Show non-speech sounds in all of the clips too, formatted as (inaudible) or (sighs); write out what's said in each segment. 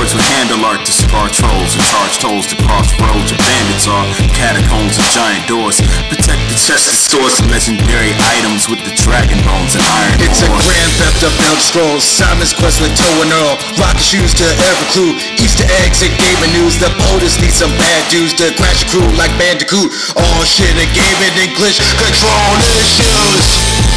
Swords with handle art to scar trolls and charge tolls to crossroads where bandits are. Catacombs and giant doors. Protect the chest and stores of legendary items with the dragon bones and iron It's a grand theft of Elder Scrolls. Simon's quest with Toe and Earl. Rocket shoes to every clue. Easter eggs and gaming news. The POTUS need some bad dudes to crash your crew like Bandicoot. All shit and gaming English. Control issues.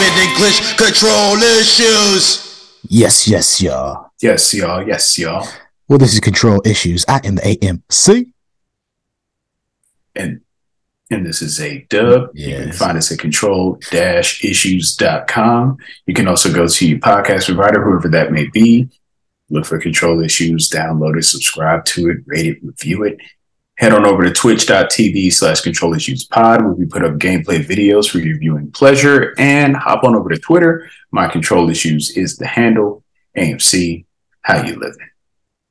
Shit and gaming English. Control issues. Yes, yes, y'all. Yes, y'all. Yes, y'all. Well, this is Control Issues. I am the AMC. And and this is a dub. You can find us at control-issues.com. You can also go to your podcast provider, whoever that may be. Look for Control Issues, download it, subscribe to it, rate it, review it. Head on over to twitch.tv slash control issues pod where we put up gameplay videos for your viewing pleasure and hop on over to Twitter. My control issues is the handle. AMC, how you living?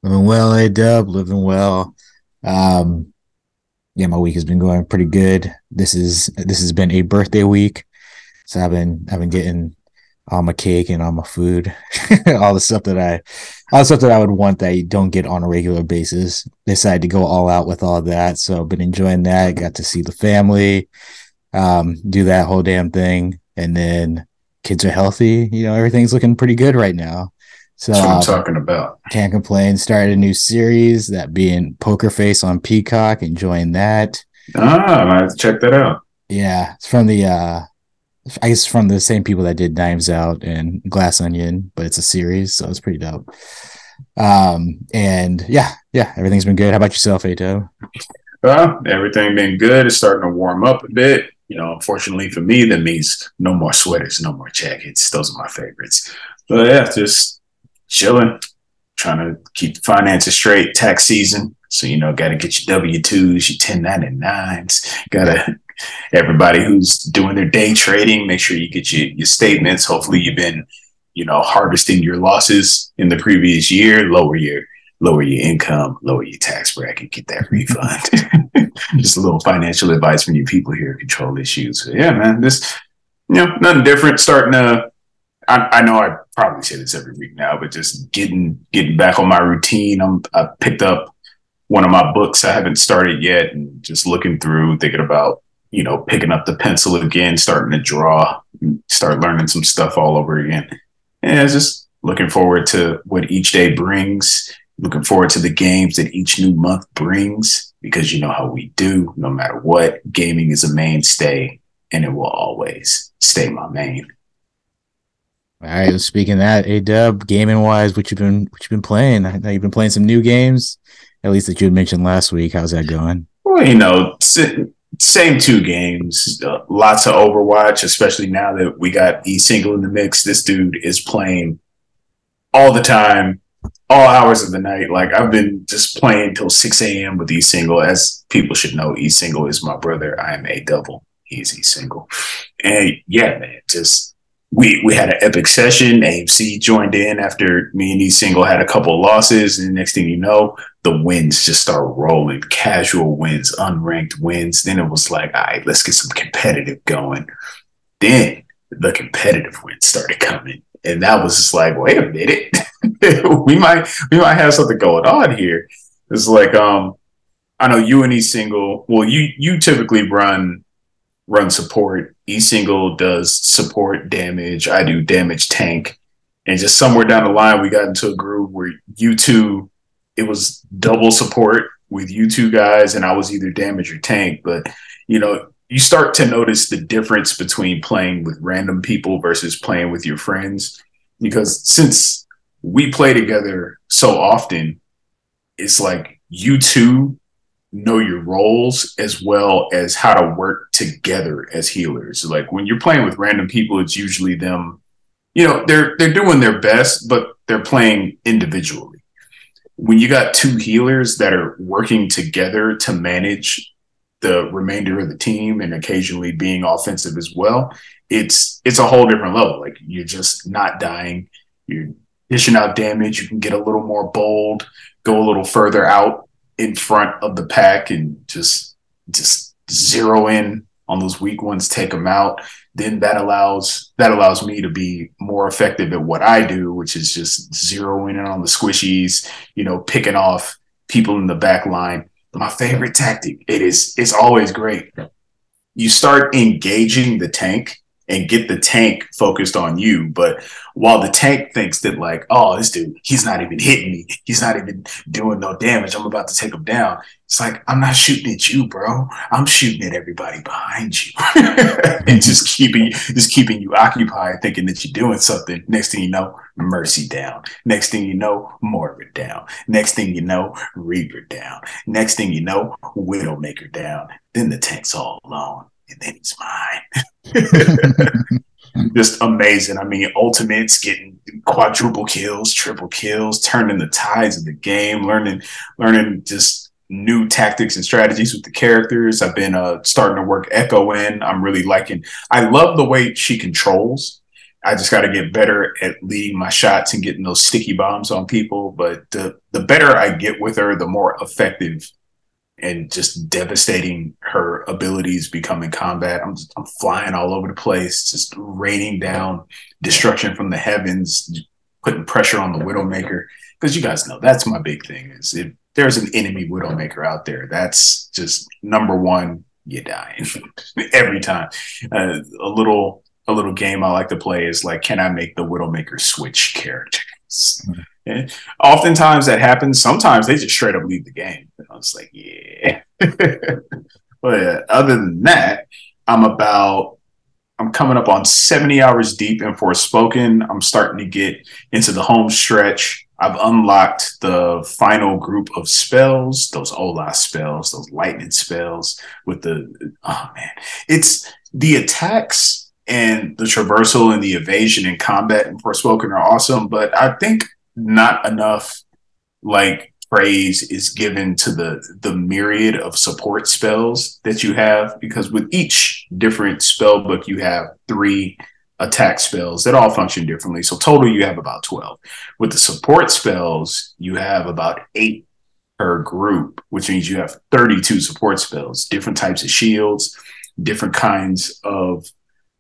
Living well, A Dub, living well. Um, yeah, my week has been going pretty good. This is this has been a birthday week, so I've been I've been getting all my cake and all my food, (laughs) all the stuff that I, all the stuff that I would want that you don't get on a regular basis. Decided to go all out with all that, so I've been enjoying that. Got to see the family, um, do that whole damn thing, and then kids are healthy. You know, everything's looking pretty good right now. So That's what I'm um, talking about. can't complain. Started a new series, that being Poker Face on Peacock. Enjoying that. Ah, I have to check that out. Yeah, it's from the uh I guess from the same people that did Knives Out and Glass Onion, but it's a series, so it's pretty dope. Um and yeah, yeah, everything's been good. How about yourself, Ato? Well, everything been good. It's starting to warm up a bit. You know, unfortunately for me, that means no more sweaters, no more jackets. Those are my favorites. But yeah, just chilling, trying to keep the finances straight. Tax season, so you know, got to get your W twos, your ten ninety nines. Got to everybody who's doing their day trading, make sure you get your your statements. Hopefully, you've been, you know, harvesting your losses in the previous year. Lower your lower your income, lower your tax bracket, get that refund. (laughs) Just a little financial advice from you people here Control Issues. Yeah, man, this, you know, nothing different. Starting to, I, I know I probably say this every week now, but just getting getting back on my routine. I'm I picked up one of my books I haven't started yet, and just looking through, thinking about you know picking up the pencil again, starting to draw, start learning some stuff all over again. And it's just looking forward to what each day brings looking forward to the games that each new month brings because you know how we do no matter what gaming is a mainstay and it will always stay my main All right, speaking of that, A Dub, gaming wise, what you've been what you've been playing? I know you've been playing some new games, at least that you had mentioned last week. How's that going? well you know same two games uh, lots of overwatch especially now that we got e single in the mix. This dude is playing all the time all hours of the night. Like i've been just playing till 6 a.m with e single. As people should know e single is my brother. I am a double. He's e single. And yeah man just we we had an epic session. Amc joined in after me and e single had a couple losses. And next thing you know the wins just start rolling. Casual wins unranked wins then it was like all right let's get some competitive going. Then the competitive wins started coming. And that was just like wait a minute. (laughs) We might we might have something going on here. It's like um i know you and e single well you you typically run run support. E single does support damage. I do damage tank. And just somewhere down the line we got into a groove where you two it was double support with you two guys and i was either damage or tank. But you know you start to notice the difference between playing with random people versus playing with your friends. Because since we play together so often it's like you two know your roles as well as how to work together as healers like when you're playing with random people it's usually them you know they're they're doing their best but they're playing individually when you got two healers that are working together to manage the remainder of the team and occasionally being offensive as well, it's it's a whole different level. Like you're just not dying. You're dishing out damage. You can get a little more bold, go a little further out in front of the pack, and just just zero in on those weak ones, take them out. Then that allows that allows me to be more effective at what I do, which is just zeroing in on the squishies. You know, picking off people in the back line my favorite tactic. It is it's always great. You start engaging the tank and get the tank focused on you. But while the tank thinks that like, oh, this dude, he's not even hitting me. He's not even doing no damage. I'm about to take him down. It's like, I'm not shooting at you, bro. I'm shooting at everybody behind you. (laughs) and just keeping just keeping you occupied, thinking that you're doing something. Next thing you know, Mercy down. Next thing you know, Morbid down. Next thing you know, Reaper down. Next thing you know, Widowmaker down. Then the tank's all alone and then he's mine. (laughs) Just amazing. I mean, ultimates getting quadruple kills, triple kills, turning the tides of the game, learning, learning just new tactics and strategies with the characters. I've been uh, starting to work Echo in. I'm really liking. I love the way she controls. I just got to get better at leading my shots and getting those sticky bombs on people. But the the better I get with her, the more effective and just devastating her abilities become in combat. I'm just, I'm flying all over the place, just raining down destruction from the heavens, putting pressure on the Widowmaker. Because you guys know that's my big thing is if there's an enemy Widowmaker out there, that's just number one. You're dying (laughs) every time. Uh, a little a little game I like to play is like, can I make the Widowmaker switch characters? Mm-hmm. And oftentimes that happens. Sometimes they just straight up leave the game. I was like, yeah. (laughs) but uh, other than that, I'm about I'm coming up on 70 hours deep in Forspoken. I'm starting to get into the home stretch. I've unlocked the final group of spells, those Ola spells, those lightning spells with the oh man. It's the attacks and the traversal and the evasion and combat in Forspoken are awesome, but I think not enough like praise is given to the the myriad of support spells that you have because with each different spell book you have three attack spells that all function differently. So total you have about 12 with the support spells you have about 8 per group which means you have 32 support spells different types of shields different kinds of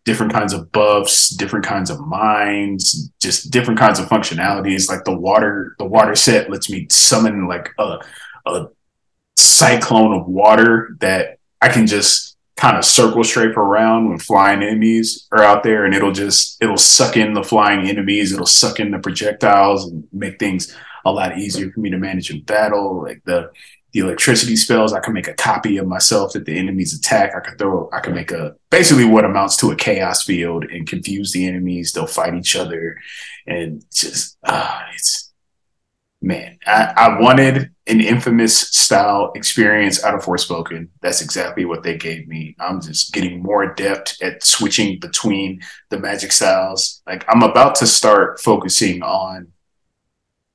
different kinds of buffs, different kinds of mines, just different kinds of functionalities. Like the water, the water set lets me summon like a, a cyclone of water that I can just kind of circle strafe around when flying enemies are out there and it'll just it'll suck in the flying enemies it'll suck in the projectiles and make things a lot easier for me to manage in battle like the the electricity spells. I can make a copy of myself that the enemies attack. I can throw, I can make a basically what amounts to a chaos field and confuse the enemies. They'll fight each other, and just uh, it's man. I, I wanted an infamous style experience out of Forspoken. That's exactly what they gave me. I'm just getting more adept at switching between the magic styles. Like I'm about to start focusing on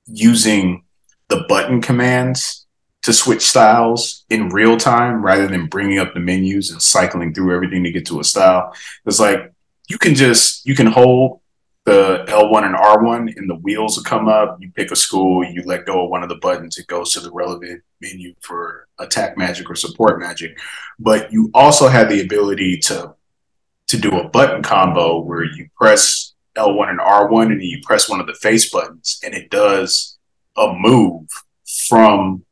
using the button commands to switch styles in real time rather than bringing up the menus and cycling through everything to get to a style. It's like you can just you can hold the L1 and R1 and the wheels will come up. You pick a school, you let go of one of the buttons, it goes to the relevant menu for attack magic or support magic. But you also have the ability to to do a button combo where you press L1 and R1 and you press one of the face buttons and it does a move from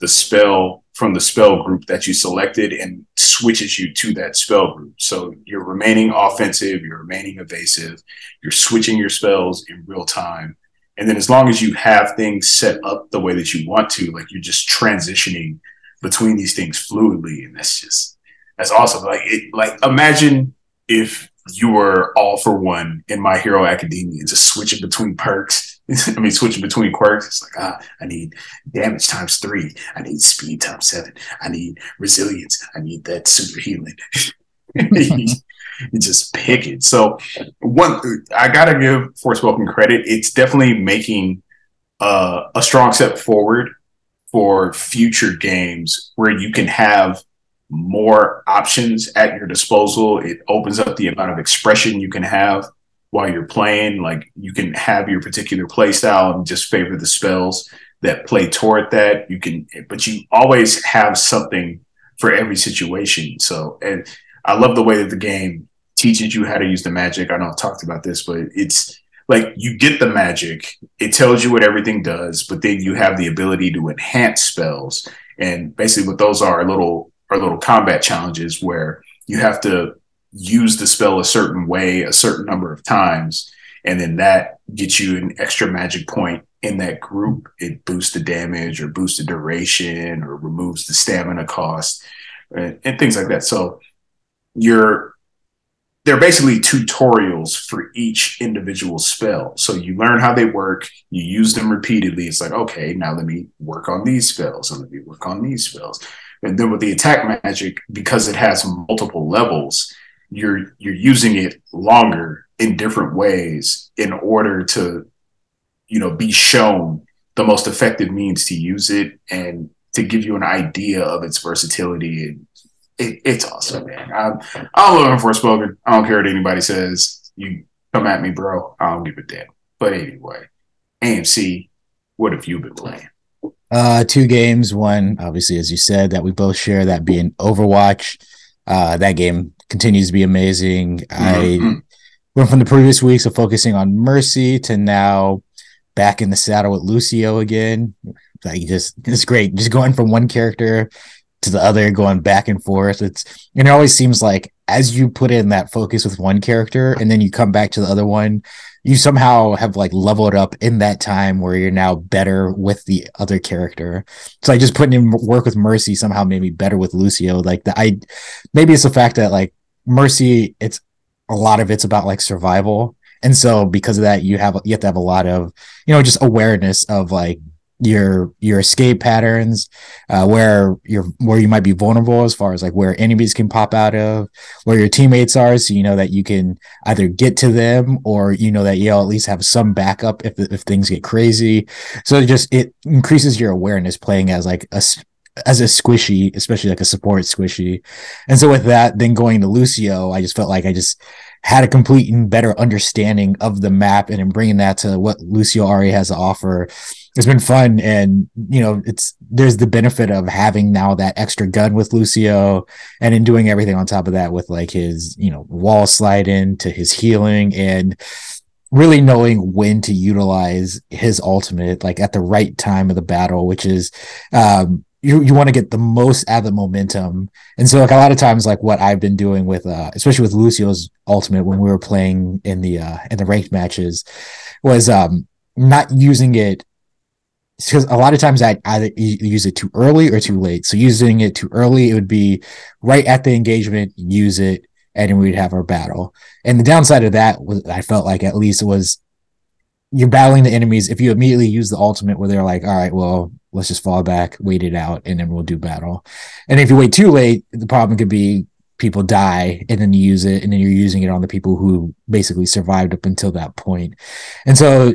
the spell from the spell group that you selected and switches you to that spell group. So you're remaining offensive, you're remaining evasive, you're switching your spells in real time. And then as long as you have things set up the way that you want to, like you're just transitioning between these things fluidly. And that's just that's awesome. Like it like imagine if you were all for one in My Hero Academia, just switching between perks (laughs) I mean, switching between quirks, it's like, ah, I need damage times three. I need speed times seven. I need resilience. I need that super healing. (laughs) you just pick it. So, one, I gotta give Forspoken credit. It's definitely making uh, a strong step forward for future games where you can have more options at your disposal. It opens up the amount of expression you can have while you're playing. Like you can have your particular play style and just favor the spells that play toward that. You can, but you always have something for every situation. So, and I love the way that the game teaches you how to use the magic. I know I've talked about this, but it's like you get the magic, it tells you what everything does, but then you have the ability to enhance spells. And basically, what those are, are little are little combat challenges where you have to use the spell a certain way a certain number of times, and then that gets you an extra magic point in that group. It boosts the damage or boosts the duration or removes the stamina cost and, and things like that. So you're they're basically tutorials for each individual spell. So you learn how they work, you use them repeatedly. It's like, okay, now let me work on these spells and let me work on these spells. And then with the attack magic, because it has multiple levels, you're you're using it longer in different ways in order to, you know, be shown the most effective means to use it and to give you an idea of its versatility and it, it's awesome, man. I'm, I'm looking Forspoken. I don't care what anybody says. You come at me, bro. I don't give a damn. But anyway, AMC, what have you been playing? Uh, two games. One, obviously, as you said, that we both share, that being Overwatch. Uh, that game continues to be amazing. Mm-hmm. I went from the previous weeks of focusing on Mercy to now back in the saddle with Lucio again. Like just it's great. Just going from one character to the other, going back and forth. It's and it always seems like as you put in that focus with one character and then you come back to the other one, you somehow have like leveled up in that time where you're now better with the other character. So like just putting in work with Mercy somehow made me better with Lucio. Like the I maybe it's the fact that like Mercy, it's a lot of it's about like survival. And so because of that, you have you have to have a lot of, you know, just awareness of like your your escape patterns uh, where you're where you might be vulnerable as far as like where enemies can pop out of where your teammates are so you know that you can either get to them or you know that you'll at least have some backup if if things get crazy so it just it increases your awareness playing as like a as a squishy especially like a support squishy. And so with that then going to lucio i just felt like i just had a complete and better understanding of the map and in bringing that to what lucio already has to offer. It's been fun and you know it's there's the benefit of having now that extra gun with lucio and in doing everything on top of that with like his you know wall slide in to his healing and really knowing when to utilize his ultimate like at the right time of the battle which is um you, you want to get the most out of the momentum and so like a lot of times like what i've been doing with uh especially with lucio's ultimate when we were playing in the uh in the ranked matches was um not using it because a lot of times I either use it too early or too late. So using it too early, it would be right at the engagement, use it, and we'd have our battle. And the downside of that was I felt like at least was you're battling the enemies. If you immediately use the ultimate where they're like, all right, well, let's just fall back, wait it out, and then we'll do battle. And if you wait too late, the problem could be people die and then you use it and then you're using it on the people who basically survived up until that point. And so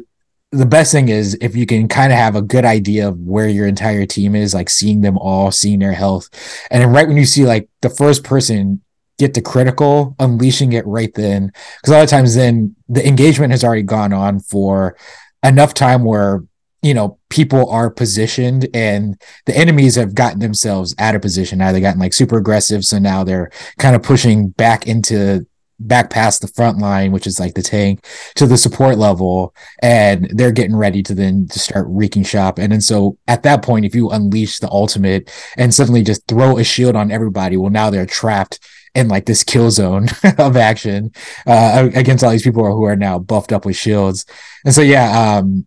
the best thing is if you can kind of have a good idea of where your entire team is, like seeing them all, seeing their health. And then right when you see like the first person get to critical, unleashing it right then. Because a lot of times then the engagement has already gone on for enough time where you know people are positioned and the enemies have gotten themselves out of position now they've gotten like super aggressive so now they're kind of pushing back into back past the front line, which is like the tank, to the support level, and they're getting ready to then to start wreaking shop. And then so at that point, if you unleash the ultimate and suddenly just throw a shield on everybody, well, now they're trapped in like this kill zone (laughs) of action uh, against all these people who are now buffed up with shields. And so yeah, um,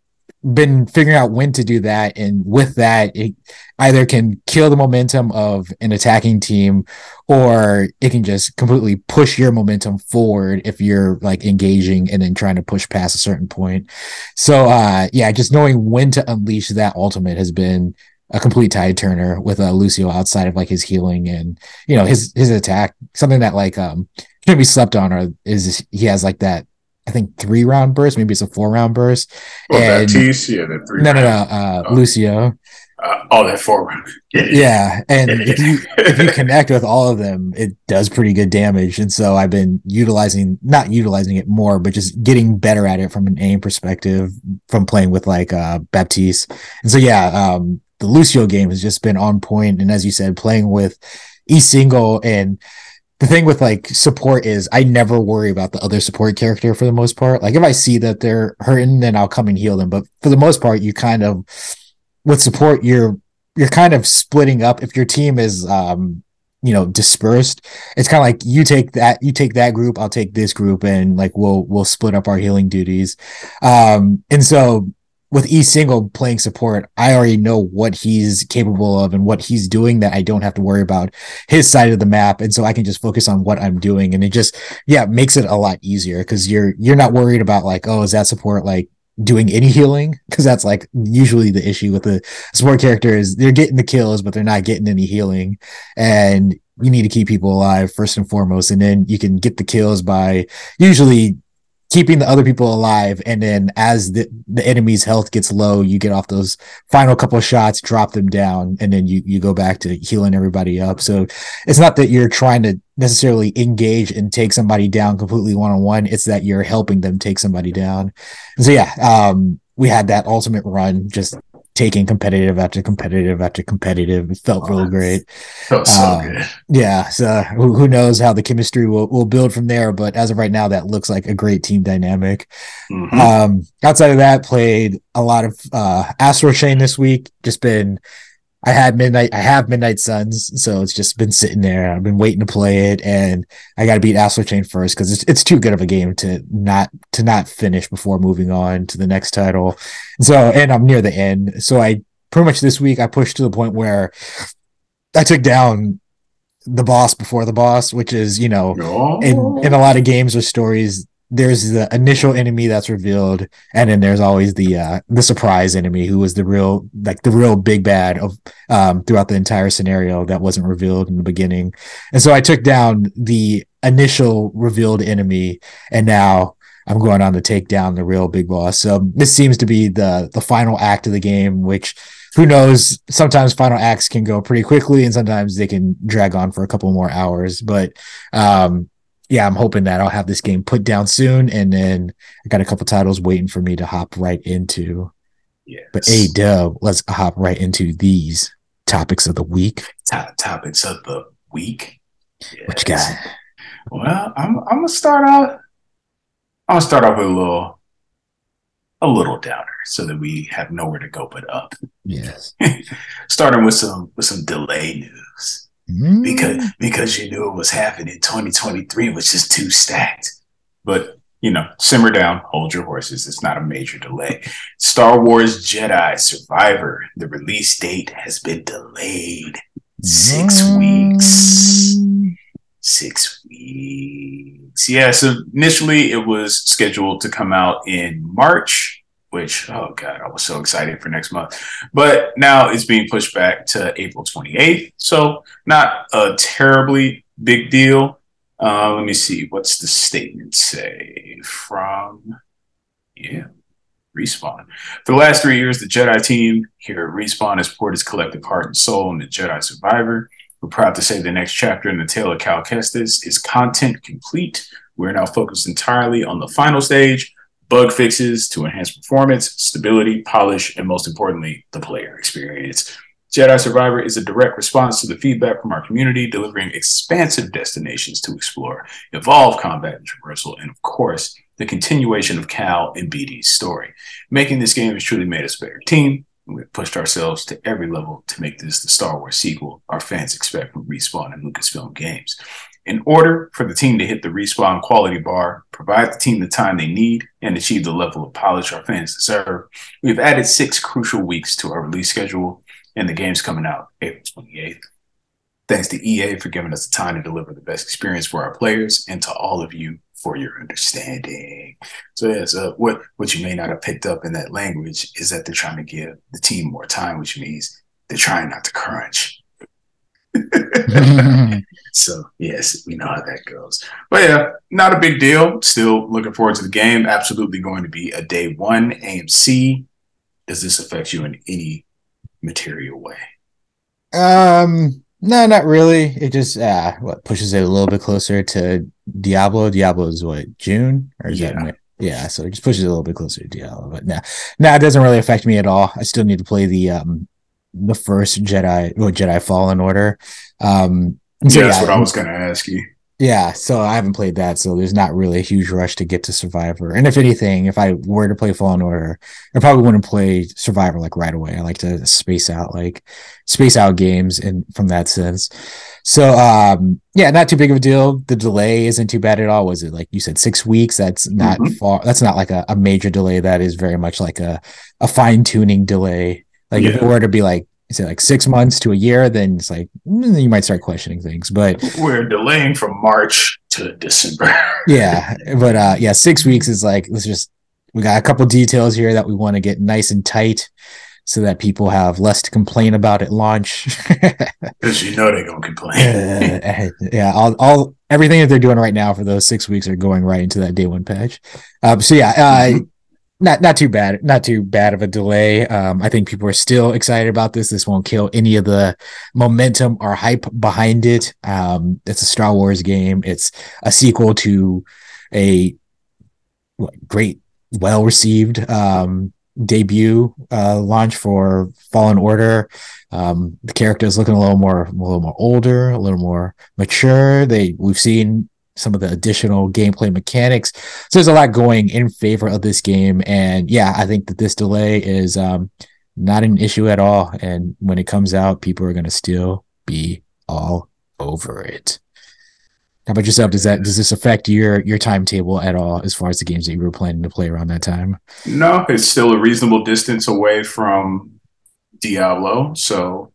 been figuring out when to do that and with that it either can kill the momentum of an attacking team or it can just completely push your momentum forward if you're like engaging and then trying to push past a certain point. So uh yeah just knowing when to unleash that ultimate has been a complete tide turner with uh, Lucio outside of like his healing and you know his his attack. Something that like um can be slept on or is he has like that I think three round burst. Maybe it's a four round burst. Oh, and, Baptiste, yeah, that three. No, no, no. Uh, oh. Lucio. Uh, oh, that forward. (laughs) Yeah, and if you if you (laughs) connect with all of them, it does pretty good damage. And so I've been utilizing, not utilizing it more, but just getting better at it from an aim perspective from playing with like uh Baptiste. And so yeah, um, the Lucio game has just been on point. And as you said, playing with E single and the thing with like support is I never worry about the other support character for the most part. Like if I see that they're hurting, then I'll come and heal them. But for the most part, you kind of with support, you're you're kind of splitting up. If your team is um you know dispersed, it's kind of like you take that you take that group, I'll take this group, and like we'll we'll split up our healing duties. Um and so with E single playing support, I already know what he's capable of and what he's doing that I don't have to worry about his side of the map. And so I can just focus on what I'm doing. And it just, yeah, makes it a lot easier because you're, you're not worried about like, oh, is that support like doing any healing? (laughs) Because that's like usually the issue with the support character is they're getting the kills, but they're not getting any healing. And you need to keep people alive first and foremost. And then you can get the kills by usually keeping the other people alive. And then as the, the enemy's health gets low you get off those final couple of shots drop them down and then you you go back to healing everybody up. So it's not that you're trying to necessarily engage and take somebody down completely one-on-one. It's that you're helping them take somebody down. So yeah um we had that ultimate run just taking competitive after competitive after competitive. It felt oh, real great. Felt so um, good. Yeah. So who, who, knows how the chemistry will, will build from there. But as of right now, that looks like a great team dynamic. Mm-hmm. Um, outside of that, played a lot of uh, Astral Chain this week. Just been I had midnight. I have Midnight Suns, so it's just been sitting there. I've been waiting to play it, and I got to beat Astral Chain first because it's it's too good of a game to not to not finish before moving on to the next title. So, and I'm near the end, so I pretty much this week I pushed to the point where I took down the boss before the boss, which is you know in in a lot of games or stories there's the initial enemy that's revealed and then there's always the uh the surprise enemy who was the real like the real big bad of um throughout the entire scenario that wasn't revealed in the beginning. And so i took down the initial revealed enemy and now i'm going on to take down the real big boss. So this seems to be the the final act of the game which who knows sometimes final acts can go pretty quickly and sometimes they can drag on for a couple more hours. But um yeah, I'm hoping that I'll have this game put down soon, and then I got a couple titles waiting for me to hop right into. Yes. But a dub, let's hop right into these topics of the week. Top topics of the week. Yes. What you got? Well, I'm I'm gonna start off. I'm gonna start off with a little, a little downer, so that we have nowhere to go but up. Yes. (laughs) Starting with some with some delay news mm. because because you knew it was happening 2023 was just too stacked. But you know, simmer down, hold your horses. It's not a major delay. Star Wars Jedi Survivor, the release date has been delayed six mm. weeks. Six weeks. Yeah, so initially it was scheduled to come out in March which oh god, I was so excited for next month. But now it's being pushed back to April 28th. So not a terribly big deal. Uh, let me see. What's the statement say from yeah. Respawn. For the last three years, the Jedi team here at Respawn has poured its collective heart and soul into Jedi Survivor. We're proud to say the next chapter in the tale of Cal Kestis is content complete. We're now focused entirely on the final stage, bug fixes to enhance performance, stability, polish, and most importantly, the player experience. Jedi Survivor is a direct response to the feedback from our community, delivering expansive destinations to explore, evolve combat and traversal, and of course, the continuation of Cal and BD's story. Making this game has truly made us a better team, we've pushed ourselves to every level to make this the Star Wars sequel our fans expect from Respawn and Lucasfilm Games. In order for the team to hit the respawn quality bar, provide the team the time they need, and achieve the level of polish our fans deserve, we've added six crucial weeks to our release schedule, and the game's coming out April 28th. Thanks to EA for giving us the time to deliver the best experience for our players, and to all of you for your understanding. So, yeah, so what, what you may not have picked up in that language is that they're trying to give the team more time, which means they're trying not to crunch. (laughs) so yes, we know how that goes. But yeah, not a big deal. Still looking forward to the game. Absolutely going to be a day one AMC. Does this affect you in any material way? Um, no, not really. It just uh what pushes it a little bit closer to Diablo. Diablo is what June or is Yeah. that yeah? So it just pushes it a little bit closer to Diablo. But no, no, it doesn't really affect me at all. I still need to play the um the first Jedi well, Jedi Fallen Order. Um, so yeah, that's what I was going to ask you. yeah, so I haven't played that, so there's not really a huge rush to get to Survivor. And if anything, if I were to play Fallen Order, I probably wouldn't play Survivor like right away. I like to space out like space out games and from that sense. So um yeah, not too big of a deal. The delay isn't too bad at all. Was it like you said six weeks? That's not Mhm. far that's not like a, a major delay. That is very much like a, a fine-tuning delay. Like if it were to be like say like six months to a year, then it's like mm, you might start questioning things. But (laughs) We're delaying from March to December. (laughs) yeah but uh yeah six weeks is like let's just we got a couple details here that we want to get nice and tight so that people have less to complain about at launch (laughs) Because you know they're going to complain. Uh, yeah all, all everything that they're doing right now for those six weeks are going right into that day one patch um so yeah uh Mhm. Not not too bad not too bad of a delay. Um i think people are still excited about this. This won't kill any of the momentum or hype behind it. Um it's a star wars game. It's a sequel to a great well received um debut uh launch for fallen order. Um the character is looking a little more a little more older a little more mature. They we've seen some of the additional gameplay mechanics. So there's a lot going in favor of this game. And yeah i think that this delay is um not an issue at all. And when it comes out people are going to still be all over it. How about yourself? Does that does this affect your your timetable at all as far as the games that you were planning to play around that time? No, it's still a reasonable distance away from Diablo. So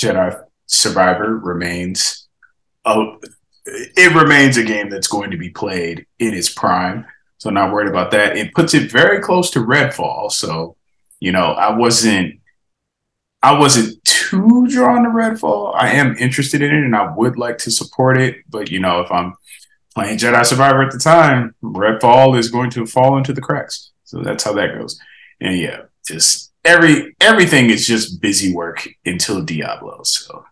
Jedi Survivor remains a, it remains a game that's going to be played in its prime. So not worried about that. It puts it very close to Redfall. So, you know, I wasn't I wasn't too drawn to Redfall. I am interested in it and I would like to support it, but you know, if I'm playing Jedi Survivor at the time, Redfall is going to fall into the cracks. So that's how that goes. And yeah, just every everything is just busy work until Diablo. So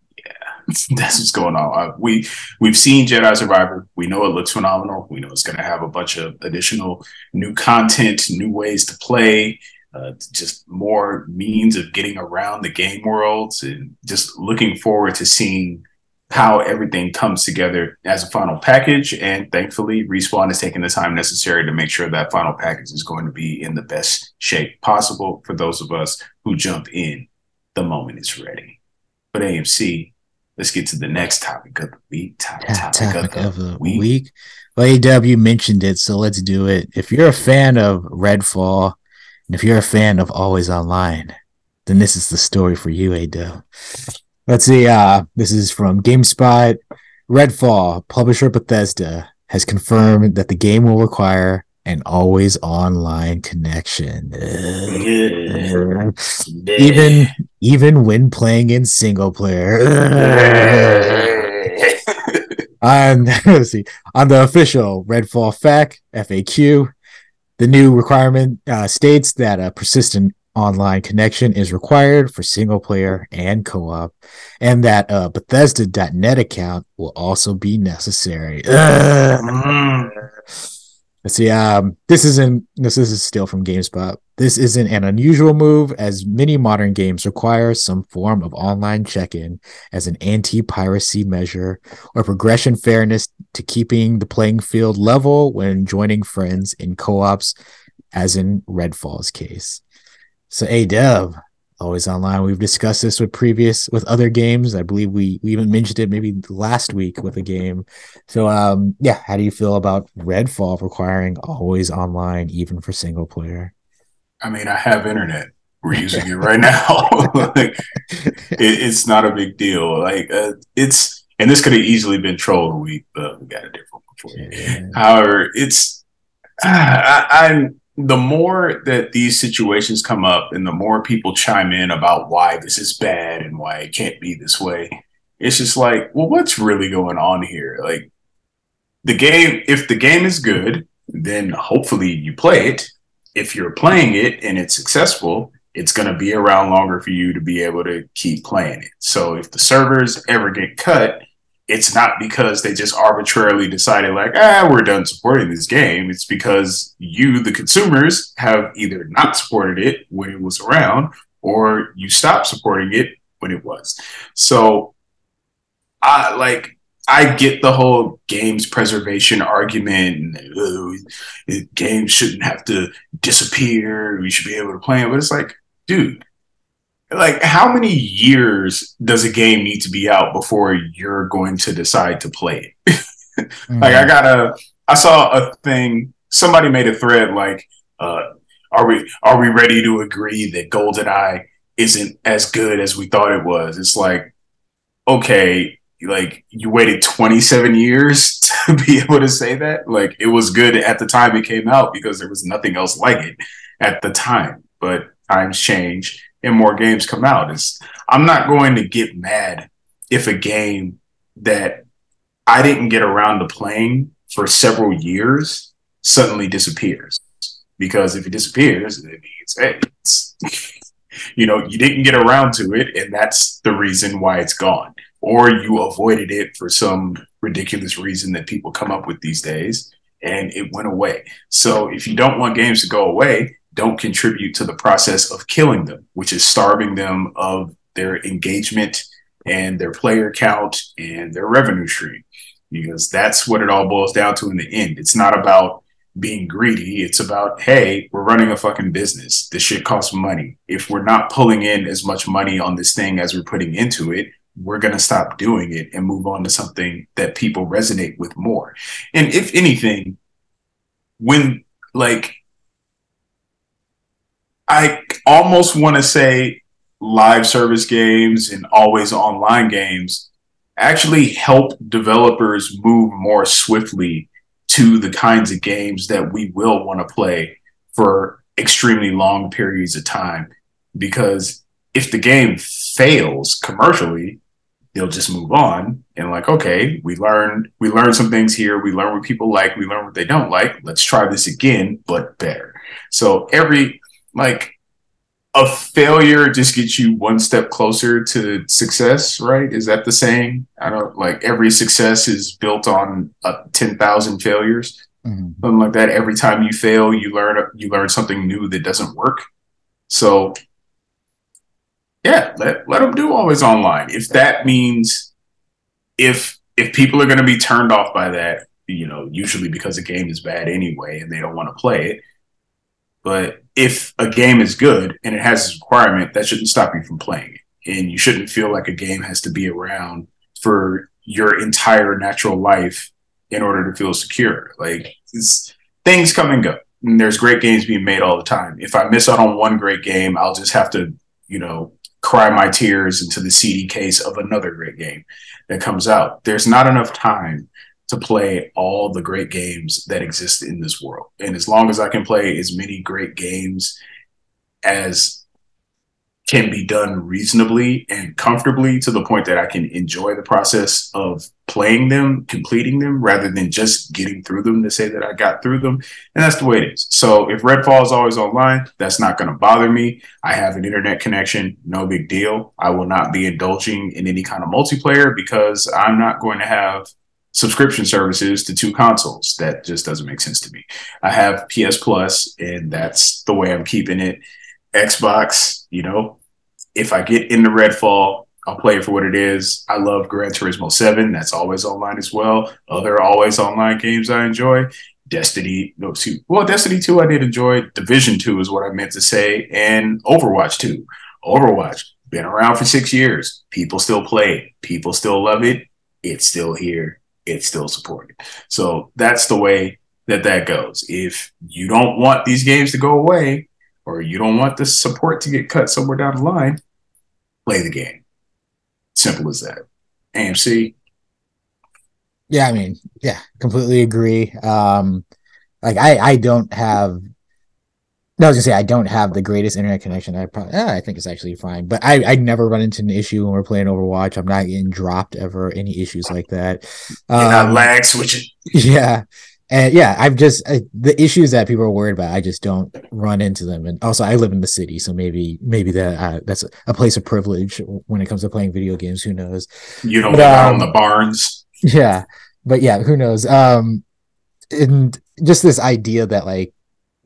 (laughs) that's what's going on. Uh, we we've seen Jedi Survivor. We know it looks phenomenal. We know it's going to have a bunch of additional new content, new ways to play. Uh, just more means of getting around the game worlds and just looking forward to seeing how everything comes together as a final package. And thankfully, Respawn is taking the time necessary to make sure that final package is going to be in the best shape possible for those of us who jump in the moment it's ready. But AMC, let's get to the next topic of the week. Top Ta- topic, of the, week. week. Well, AW mentioned it, so let's do it. If you're a fan of Redfall, and if you're a fan of Always Online, then this is the story for you, AW. Let's see. Uh, this is from GameSpot. Redfall publisher Bethesda has confirmed that the game will require an always online connection. Yeah. even even when playing in single player. (laughs) on (laughs) let's see on the official Redfall FAQ FAQ, the new requirement uh, states that a persistent online connection is required for single player and co-op, and that a Bethesda.net account will also be necessary. (laughs) Let's see. Um, this isn't. This, this is still from GameSpot. This isn't an unusual move, as many modern games require some form of online check-in as an anti-piracy measure or progression fairness to keeping the playing field level when joining friends in co-ops, as in Redfall's case. So, A Dub, always online. We've discussed this with previous with other games. I believe we we even mentioned it maybe last week with a game. So um yeah, how do you feel about Redfall requiring always online even for single player? I mean, I have internet. We're using it right now. (laughs) like, it, it's not a big deal. Like uh, it's, and this could have easily been troll of the week, but we got a different one for you. Yeah. However, it's I, I'm the more that these situations come up, and the more people chime in about why this is bad and why it can't be this way. It's just like, well, what's really going on here? Like the game, if the game is good, then hopefully you play it. If you're playing it and it's successful, it's going to be around longer for you to be able to keep playing it. So if the servers ever get cut, it's not because they just arbitrarily decided like ah we're done supporting this game. It's because you the consumers have either not supported it when it was around or you stopped supporting it when it was. So i like i get the whole games preservation argument uh, games shouldn't have to disappear. We should be able to play it. But it's like dude like how many years does a game need to be out before you're going to decide to play it? Mm-hmm. (laughs) like i got a i saw a thing somebody made a thread like uh are we are we ready to agree that goldeneye isn't as good as we thought it was? It's like okay like you waited 27 years (laughs) to be able to say that? Like it was good at the time it came out because there was nothing else like it at the time. But times change and more games come out. It's, I'm not going to get mad if a game that I didn't get around to playing for several years suddenly disappears. Because if it disappears, it means, hey, it's, (laughs) you know, you didn't get around to it, and that's the reason why it's gone. Or you avoided it for some ridiculous reason that people come up with these days, and it went away. So if you don't want games to go away, don't contribute to the process of killing them, which is starving them of their engagement and their player count and their revenue stream. Because that's what it all boils down to in the end. It's not about being greedy. It's about, hey, we're running a fucking business. This shit costs money. If we're not pulling in as much money on this thing as we're putting into it, we're going to stop doing it and move on to something that people resonate with more. And if anything, when like I almost want to say live service games and always online games actually help developers move more swiftly to the kinds of games that we will want to play for extremely long periods of time. Because if the game fails commercially, they'll just move on and like, okay, we learned we learned some things here. We learn what people like. We learn what they don't like. Let's try this again, but better. So every like a failure just gets you one step closer to success, right? Is that the saying? I don't like every success is built on uh, 10,000 failures. Mm-hmm. Something like that. Every time you fail, you learn you learn something new that doesn't work. So yeah, let, let them do always online. If that means if if people are going to be turned off by that, you know, usually because the game is bad anyway and they don't want to play it, but if a game is good and it has its requirement, that shouldn't stop you from playing it. And you shouldn't feel like a game has to be around for your entire natural life in order to feel secure. Like things come and go. And there's great games being made all the time. If I miss out on one great game, I'll just have to, you know, cry my tears into the CD case of another great game that comes out. There's not enough time to play all the great games that exist in this world. And as long as I can play as many great games as can be done reasonably and comfortably to the point that I can enjoy the process of playing them, completing them, rather than just getting through them to say that I got through them. And that's the way it is. So if Redfall is always online, that's not going to bother me. I have an internet connection, no big deal. I will not be indulging in any kind of multiplayer because I'm not going to have subscription services to two consoles. That just doesn't make sense to me. I have PS Plus, and that's the way I'm keeping it. Xbox, you know, if I get into Redfall, I'll play it for what it is. I love Gran Turismo 7. That's always online as well. Other always online games I enjoy. Destiny, no, two. Well, Destiny 2 I did enjoy. Division 2 is what I meant to say. And Overwatch 2. Overwatch, been around for six years. People still play. People still love it. It's still here it's still supported. So that's the way that that goes. If you don't want these games to go away, or you don't want the support to get cut somewhere down the line, play the game. Simple as that. AMC. Yeah, I mean, yeah, completely agree. Um, like I, I don't have no, I was gonna say I don't have the greatest internet connection. I probably, eh, I think it's actually fine, but I, I never run into an issue when we're playing Overwatch. I'm not getting dropped ever. Any issues like that? Um, lag switching. (laughs) Yeah, and yeah, I've just I, the issues that people are worried about. I just don't run into them. And also, I live in the city, so maybe maybe that uh, that's a place of privilege when it comes to playing video games. Who knows? You don't But, live out um, in the barns. Yeah, but yeah, who knows? Um, and just this idea that like,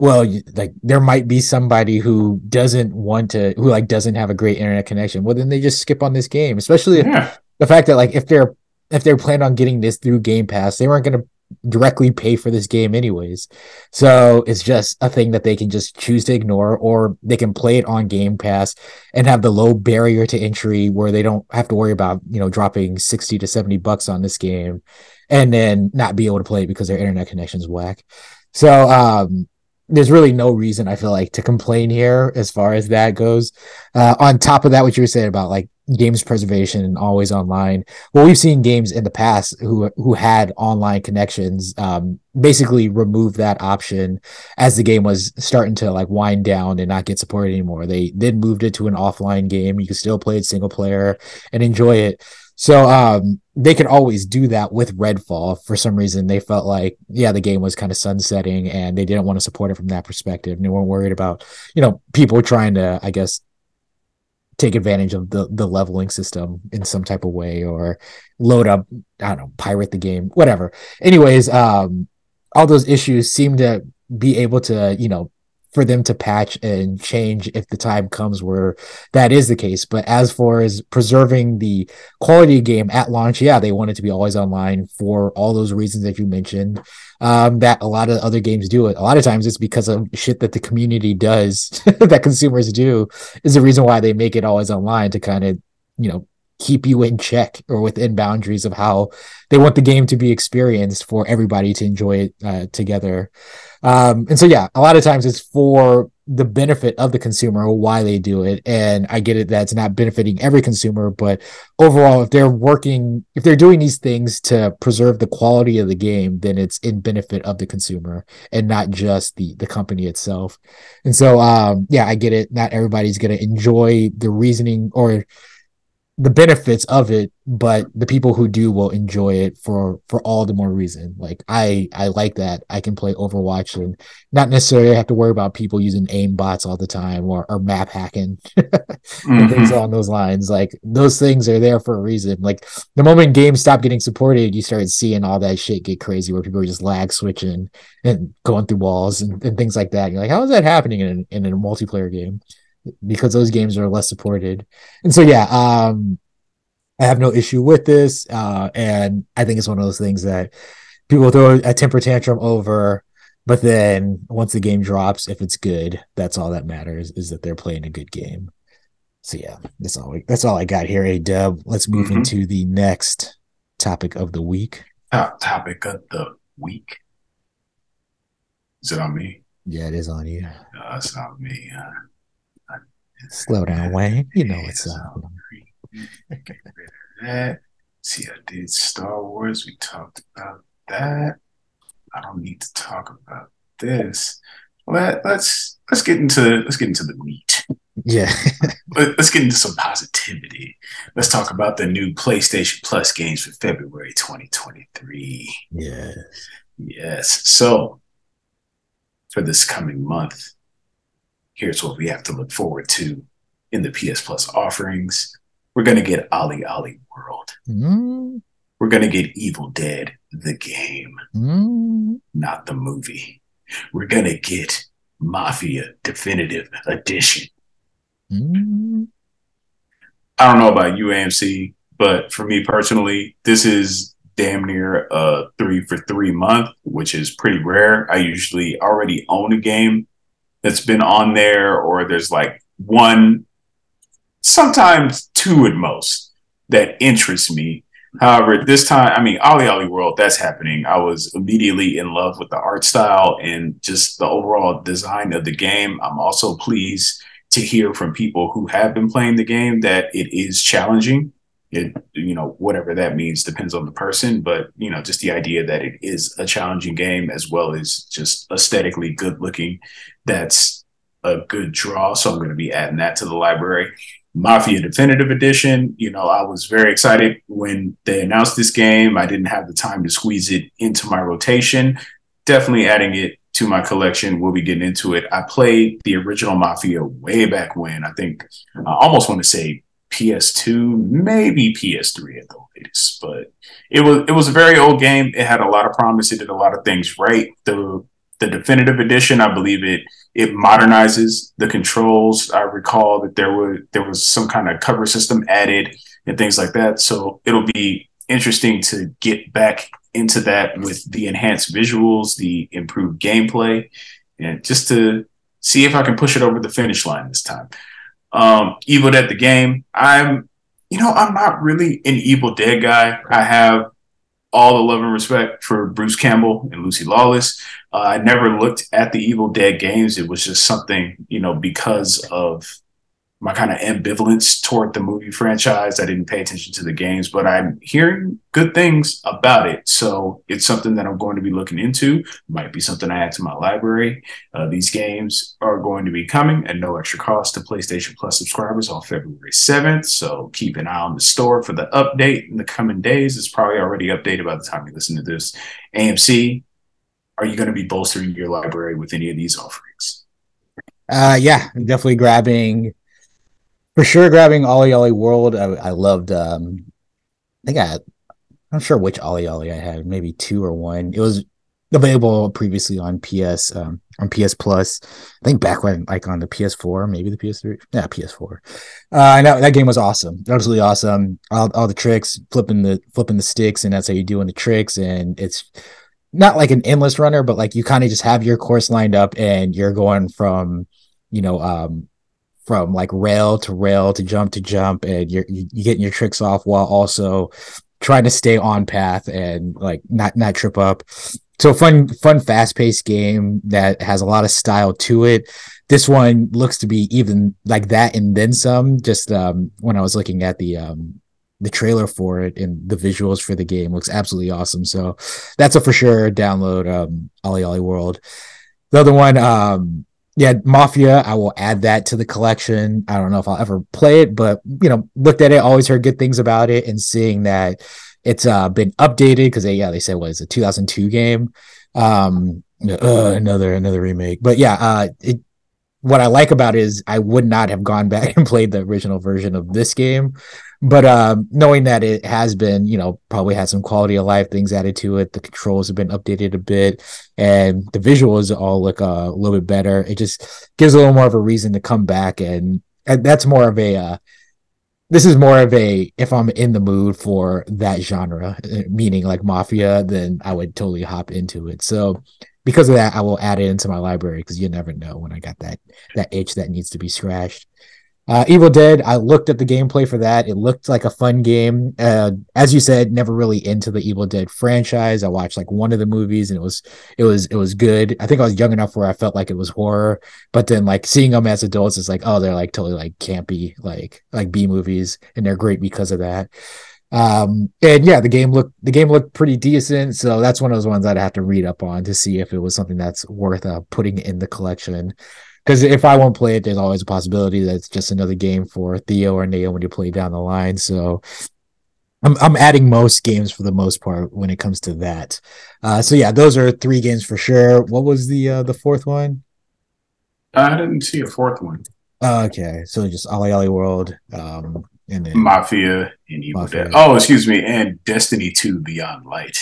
well, like there might be somebody who doesn't want to, who like doesn't have a great internet connection. Well, then they just skip on this game, especially Yeah. the fact that like if they're if they're planning on getting this through Game Pass, they weren't going to directly pay for this game anyways. So it's just a thing that they can just choose to ignore, or they can play it on Game Pass and have the low barrier to entry where they don't have to worry about you know dropping sixty to seventy bucks on this game, and then not be able to play it because their internet connection's whack. So um, there's really no reason I feel like to complain here as far as that goes. Uh, on top of that, what you were saying about like games preservation and always online. Well, we've seen games in the past who who had online connections um, basically remove that option as the game was starting to like wind down and not get supported anymore. They then moved it to an offline game. You can still play it single player and enjoy it. So um, they could always do that with Redfall. For some reason, they felt like yeah, the game was kind of sunsetting, and they didn't want to support it from that perspective. And they weren't worried about you know people trying to, I guess, take advantage of the the leveling system in some type of way or load up i don't know pirate the game whatever anyways um all those issues seem to be able to you know for them to patch and change if the time comes where that is the case. But as far as preserving the quality of game at launch yeah they want it to be always online for all those reasons that you mentioned um, that a lot of other games do it. A lot of times it's because of shit that the community does (laughs) that consumers do is the reason why they make it always online to kind of you know keep you in check or within boundaries of how they want the game to be experienced for everybody to enjoy it uh, together. Um, and so yeah a lot of times it's for the benefit of the consumer why they do it. And i get it that it's not benefiting every consumer but overall if they're working if they're doing these things to preserve the quality of the game then it's in benefit of the consumer and not just the the company itself. And so um yeah i get it. Not everybody's going to enjoy the reasoning or the benefits of it but the people who do will enjoy it for for all the more reason. Like i i like that. I can play overwatch and not necessarily have to worry about people using aim bots all the time or, or map hacking (laughs) and things mm-hmm. along those lines. Like those things are there for a reason. Like the moment games stop getting supported you start seeing all that shit get crazy where people are just lag switching and going through walls and, and things like that. You're like how is that happening in, in a multiplayer game because those games are less supported and so yeah um i have no issue with this uh and i think it's one of those things that people throw a temper tantrum over but then once the game drops if it's good that's all that matters is that they're playing a good game so yeah that's all we, that's all i got here a dub let's move Mhm. into the next topic of the week Top topic of the week. Is it on me? yeah it is on you No, it's not me. Uh, slow down wayne you know what's It's up. Get rid of that. See, I did Star Wars. We talked about that. I don't need to talk about this. Let, let's let's get into let's get into the meat. yeah (laughs) Let, let's get into some positivity. Let's talk about the new PlayStation Plus games for February 2023. yeah Yes. So for this coming month, here's what we have to look forward to in the PS Plus offerings. We're gonna get OlliOlli World. mm, We're gonna get Evil Dead, the game, mm, not the movie. We're gonna get Mafia Definitive Edition. mm. I don't know about you, AMC, but for me personally, this is damn near a three for three month, which is pretty rare. I usually already own a game that's been on there, or there's like one, sometimes two at most, that interests me. However, this time, I mean, OlliOlli World, that's happening. I was immediately in love with the art style and just the overall design of the game. I'm also pleased to hear from people who have been playing the game that it is challenging. It, you know, whatever that means depends on the person, but you know, just the idea that it is a challenging game as well as just aesthetically good looking, that's a good draw. So I'm going to be adding that to the library. Mafia Definitive Edition, you know, I was very excited when they announced this game. I didn't have the time to squeeze it into my rotation. definitely adding it to my collection. We'll be getting into it. I played the original Mafia way back when. I think I almost want to say PS2, maybe PS3 at the latest, but it was it was a very old game. It had a lot of promise. It did a lot of things right. The the definitive edition, I believe it it modernizes the controls. I recall that there were there was some kind of cover system added and things like that. So it'll be interesting to get back into that with the enhanced visuals, the improved gameplay, and just to see if I can push it over the finish line this time. Um, Evil Dead the game. I'm, you know, I'm not really an Evil Dead guy. I have all the love and respect for Bruce Campbell and Lucy Lawless. Uh, I never looked at the Evil Dead games. It was just something, you know, because of my kind of ambivalence toward the movie franchise. I didn't pay attention to the games, but I'm hearing good things about it. So it's something that I'm going to be looking into. Might be something I add to my library. Uh, these games are going to be coming at no extra cost to PlayStation Plus subscribers on February 7th. So keep an eye on the store for the update in the coming days. It's probably already updated by the time you listen to this. AMC, are you going to be bolstering your library with any of these offerings? Uh, yeah, definitely grabbing for sure grabbing OlliOlli World. I, I loved. Um, I think I, I'm not sure which OlliOlli I had, maybe two or one. It was available previously on PS um, on PS Plus. I think back when like on the PS4, maybe the PS3. Yeah, PS4. Uh, I know that game was awesome, absolutely awesome. All, all the tricks, flipping the flipping the sticks, and that's how you doing the tricks. And it's not like an endless runner, but like you kind of just have your course lined up, and you're going from you know um from like rail to rail to jump to jump and you're you, getting your tricks off while also trying to stay on path and like not not trip up. So fun fun fast-paced game that has a lot of style to it. This one looks to be even like that and then some just um when i was looking at the um the trailer for it and the visuals for the game looks absolutely awesome. So that's a for sure download um OlliOlli World. The other one um yeah, Mafia, I will add that to the collection. I don't know if I'll ever play it, but you know, looked at it, always heard good things about it, and seeing that it's uh, been updated because they yeah they said what is a 2002 game, um, uh, another another remake. But yeah, uh, it, what I like about it is I would not have gone back (laughs) and played the original version of this game but um, knowing that it has been, you know, probably had some quality of life things added to it. The controls have been updated a bit, and the visuals all look uh, a little bit better. It just gives a little more of a reason to come back, and, and that's more of a. Uh, this is more of a if I'm in the mood for that genre, uh, meaning like mafia, then I would totally hop into it. So because of that, I will add it into my library because you never know when I got that that itch that needs to be scratched. Uh, Evil Dead, I looked at the gameplay for that. It looked like a fun game. Uh, as you said, never really into the Evil Dead franchise. I watched like one of the movies and it was it was it was good. I think I was young enough where I felt like it was horror, but then like seeing them as adults, it's like oh they're like totally like campy like like B movies and they're great because of that. Um, and yeah, the game looked the game looked pretty decent. So that's one of those ones I'd have to read up on to see if it was something that's worth uh, putting in the collection because if I won't play it, there's always a possibility that it's just another game for Theo or Neo when you play down the line. So I'm I'm adding most games for the most part when it comes to that. Uh, so yeah, those are three games for sure. What was the uh, the fourth one? I didn't see a fourth one. Okay, so just OlliOlli World, um, and then Mafia and Evil Mafia. Dead. Oh, excuse me, and Destiny Two Beyond Light.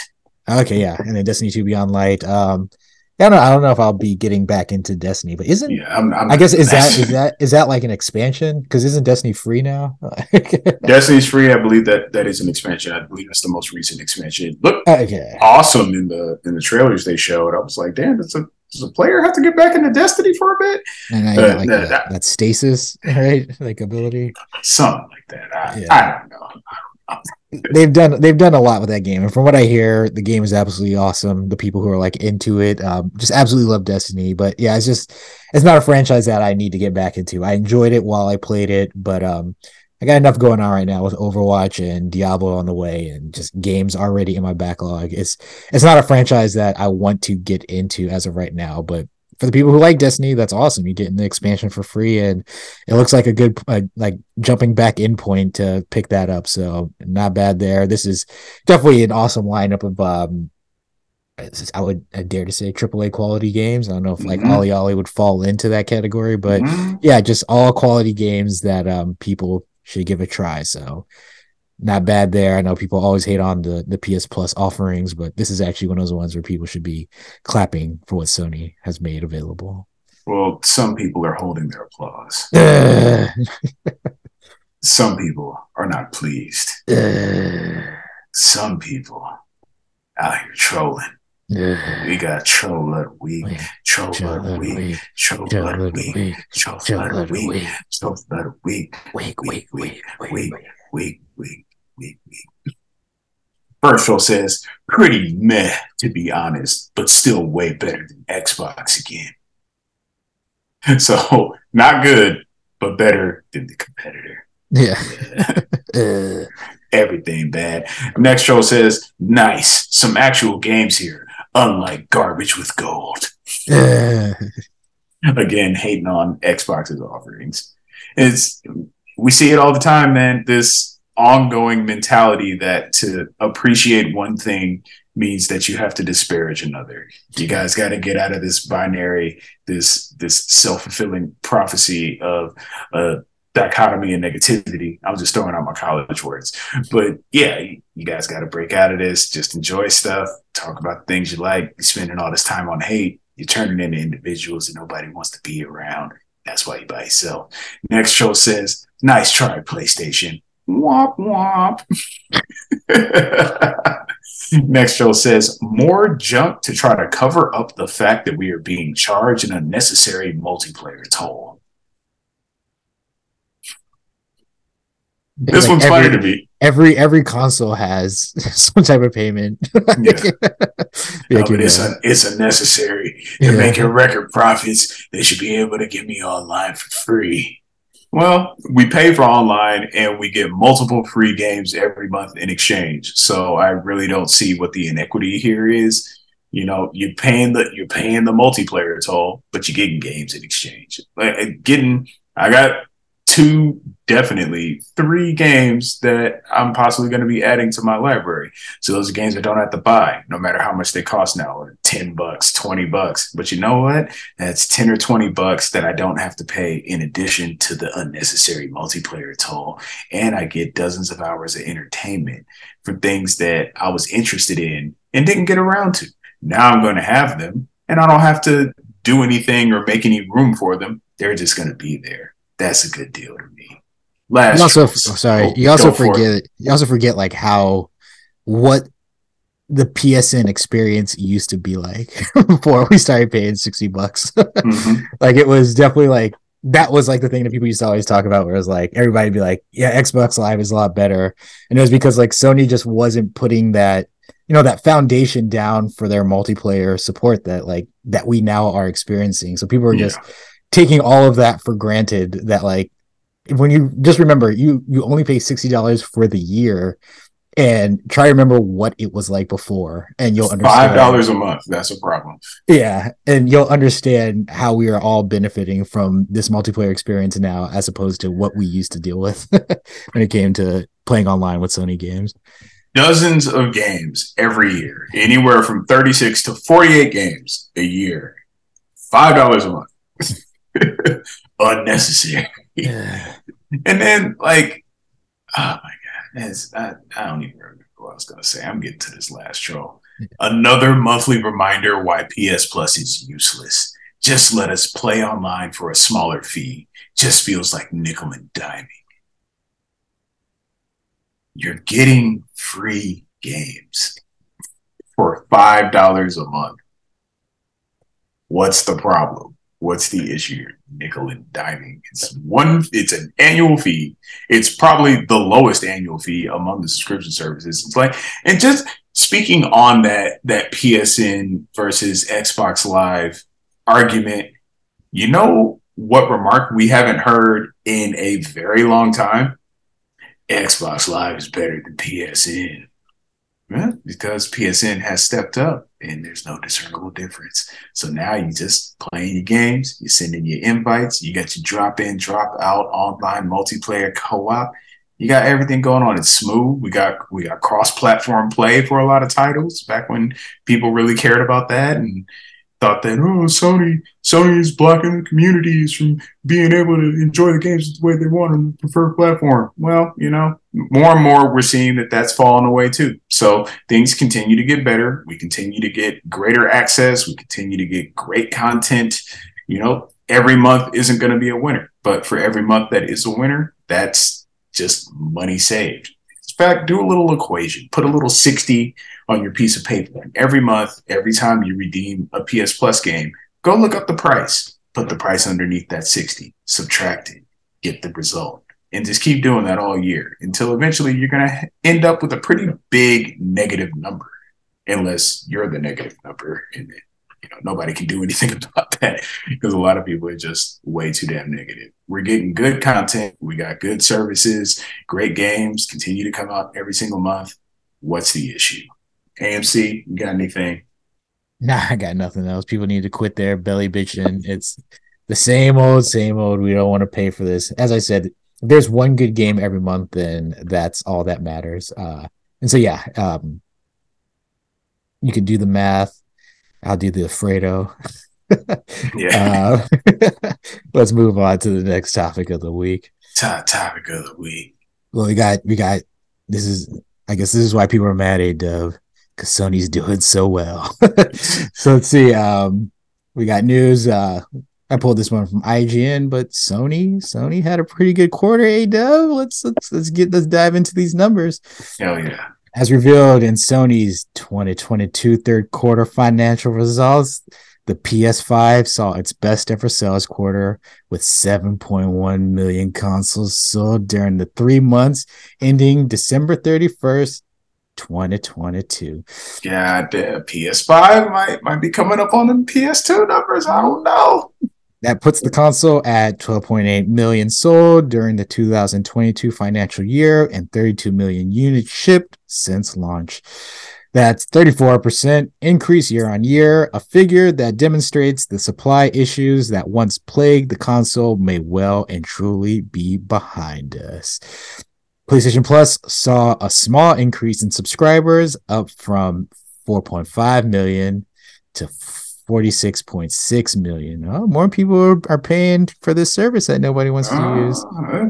Okay, yeah, and then Destiny Two Beyond Light. Um, I don't know. I don't know if I'll be getting back into Destiny, but isn't yeah, I'm, I'm, i guess is that is that is that like an expansion? Because isn't Destiny free now? (laughs) Destiny's free. I believe that that is an expansion. I believe that's the most recent expansion. Look, okay. awesome in the in the trailers they showed. I was like, damn, does a does a player have to get back into Destiny for a bit? And I uh, like that, that, that, stasis, (laughs) right? Like ability, something like that. I, yeah. I don't know they've done they've done a lot with that game, and from what I hear, the game is absolutely awesome. The people who are like into it, um, just absolutely love Destiny. But yeah, it's just it's not a franchise that I need to get back into. I enjoyed it while I played it, but um, I got enough going on right now with Overwatch and Diablo on the way, and just games already in my backlog. It's it's not a franchise that I want to get into as of right now, but for the people who like Destiny, that's awesome. You get the expansion for free, and it looks like a good uh, like jumping back in point to pick that up. So not bad there. This is definitely an awesome lineup of um I would I dare to say AAA quality games. I don't know if like Mhm. OlliOlli would fall into that category, but Mhm. yeah, just all quality games that um people should give a try. So not bad there. I know people always hate on the the PS Plus offerings, but this is actually one of those ones where people should be clapping for what Sony has made available. Well, some people are holding their applause. (laughs) Some people are not pleased. (sighs) Some people ah, out here trolling. We got troll of the week, Wait, troll chill of the a week, week, troll chill of a week, week, troll chill a of the little week, week, troll of the week, week, week, week, week, week, week. week, week, week, week. First troll says, pretty meh, to be honest, but still way better than Xbox again. (laughs) So, not good, but better than the competitor. Yeah. Yeah. Ugh. (laughs) Uh. everything bad. Next troll says, nice, some actual games here, unlike garbage with gold. (laughs) Again, hating on Xbox's offerings. It's we see it all the time, man. This ongoing mentality that to appreciate one thing means that you have to disparage another. You guys got to get out of this binary, this this self fulfilling prophecy of uh, dichotomy and negativity. I'm just throwing out my college words, but yeah, you, you guys got to break out of this. Just enjoy stuff, talk about things you like. You're spending all this time on hate. You're turning into individuals that nobody wants to be around. That's why you buy yourself. Next show says, "Nice try, PlayStation." Womp womp. (laughs) Next show says more junk to try to cover up the fact that we are being charged an unnecessary multiplayer toll. This Like one's every, funny to me. Every every console has (laughs) some type of payment. (laughs) Yeah. (laughs) Yeah, No, but it's, un- it's unnecessary. They're Yeah. making record profits. They should be able to give me online for free. Well, we pay for online and we get multiple free games every month in exchange. So I really don't see what the inequity here is. You know, you're paying the you're paying the multiplayer toll, but you're getting games in exchange. Like getting, I got two, definitely three games that I'm possibly going to be adding to my library. So those are games I don't have to buy, no matter how much they cost now, or 10 bucks, 20 bucks. But you know what? That's 10 or 20 bucks that I don't have to pay in addition to the unnecessary multiplayer toll. And I get dozens of hours of entertainment for things that I was interested in and didn't get around to. Now I'm going to have them and I don't have to do anything or make any room for them. They're just going to be there. That's a good deal to me. Last You also, choice. sorry, Oh, you also go for it. forget. You also forget like how what the PSN experience used to be like (laughs) before we started paying sixty bucks. Mhm. (laughs) like it was definitely like that was like the thing that people used to always talk about where it was like everybody'd be like yeah xbox live is a lot better and it was because like sony just wasn't putting that you know that foundation down for their multiplayer support that like that we now are experiencing so people are Yeah. just taking all of that for granted that like when you just remember you you only pay $60 for the year and try to remember what it was like before and you'll understand Five dollars a month. That's a problem. yeah, and you'll understand how we are all benefiting from this multiplayer experience now, as opposed to what we used to deal with (laughs) when it came to playing online with Sony games. Dozens of games every year, anywhere from 36 to 48 games a year. Five dollars a month. (laughs) Unnecessary. (sighs) And then like, oh my god, I, I don't even remember what I was gonna say. I'm getting to this last troll. (laughs) Another monthly reminder why PS Plus is useless. Just let us play online for a smaller fee. Just feels like nickel and diming. You're getting free games for five dollars a month. What's the problem? What's the issue? Nickel and diming. It's one. It's an annual fee. It's probably the lowest annual fee among the subscription services. It's like, and just speaking on that that PSN versus Xbox Live argument, you know what remark we haven't heard in a very long time? Xbox Live is better than PSN. Yeah, because PSN has stepped up and there's no discernible difference. So now you just playing your games, you're sending your invites, you got your drop in, drop out online multiplayer co op. You got everything going on. It's smooth. We got we got cross platform play for a lot of titles back when people really cared about that and thought that oh Sony Sony is blocking the communities from being able to enjoy the games the way they want on the preferred platform. Well, you know, more and more we're seeing that that's falling away too. So things continue to get better. We continue to get greater access. We continue to get great content. You know, every month isn't going to be a winner, but for every month that is a winner, that's just money saved. In fact, do a little equation. Put a little 60 on your piece of paper. And every month, every time you redeem a PS Plus game, go look up the price. Put the price underneath that 60, subtract it, get the result. And just keep doing that all year until eventually you're going to end up with a pretty big negative number, unless you're the negative number and you know nobody can do anything (laughs) about that because a lot of people are just way too damn negative. We're getting good content, we got good services, great games, continue to come out every single month. What's the issue? AMC, you got anything? Nah, I got nothing else. People need to quit their belly bitching. It's the same old, same old. We don't want to pay for this. As I said, there's one good game every month, and that's all that matters. Uh, and so yeah, um, you can do the math. I'll do the Fredo. yeah. (laughs) Uh, (laughs) let's move on to the next topic of the week. Top topic of the week. Well, we got we got this is I guess this is why people are mad at Dub because Sony's doing so well. (laughs) so let's see. Um, we got news. Uh, I pulled this one from IGN, but Sony Sony had a pretty good quarter. A Dub. Let's let's let's get let's dive into these numbers. Hell yeah. As revealed in Sony's 2022 third quarter financial results, the PS5 saw its best ever sales quarter with 7.1 million consoles sold during the three months ending December 31st, 2022. Yeah, the PS5 might might be coming up on the PS2 numbers. I don't know. That puts the console at 12.8 million sold during the 2022 financial year and 32 million units shipped since launch. That's 34% increase year on year, a figure that demonstrates the supply issues that once plagued the console may well and truly be behind us. PlayStation Plus saw a small increase in subscribers up from 4.5 million to 46.6 million. Oh, more people are, are, paying for this service that nobody wants to uh, use.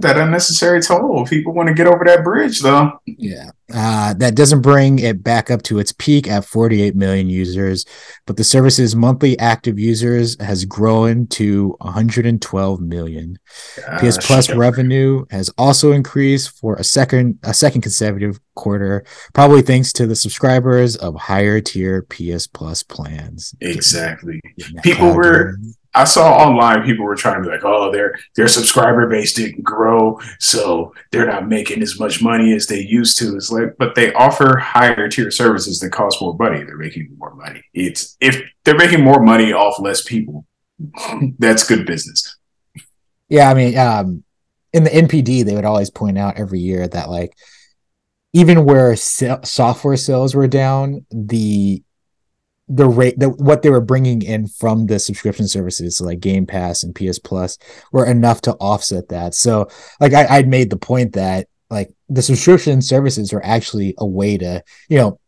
That unnecessary toll. People want to get over that bridge, though. Yeah. Uh, that doesn't bring it back up to its peak at 48 million users, but the service's monthly active users has grown to 112 million. Gosh, PS Plus revenue has also increased for a second a second consecutive quarter, probably thanks to the subscribers of higher tier PS Plus plans. Exactly. People were I saw online people were trying to be like, oh, their their subscriber base didn't grow, so they're not making as much money as they used to. It's like, but they offer higher tier services that cost more money. They're making more money. It's if they're making more money off less people, (laughs) that's good business. Yeah, I mean, um, in the NPD, they would always point out every year that like even where software sales were down, the the rate that what they were bringing in from the subscription services like Game Pass and PS Plus were enough to offset that. So like I, I'd made the point that like the subscription services are actually a way to, you know,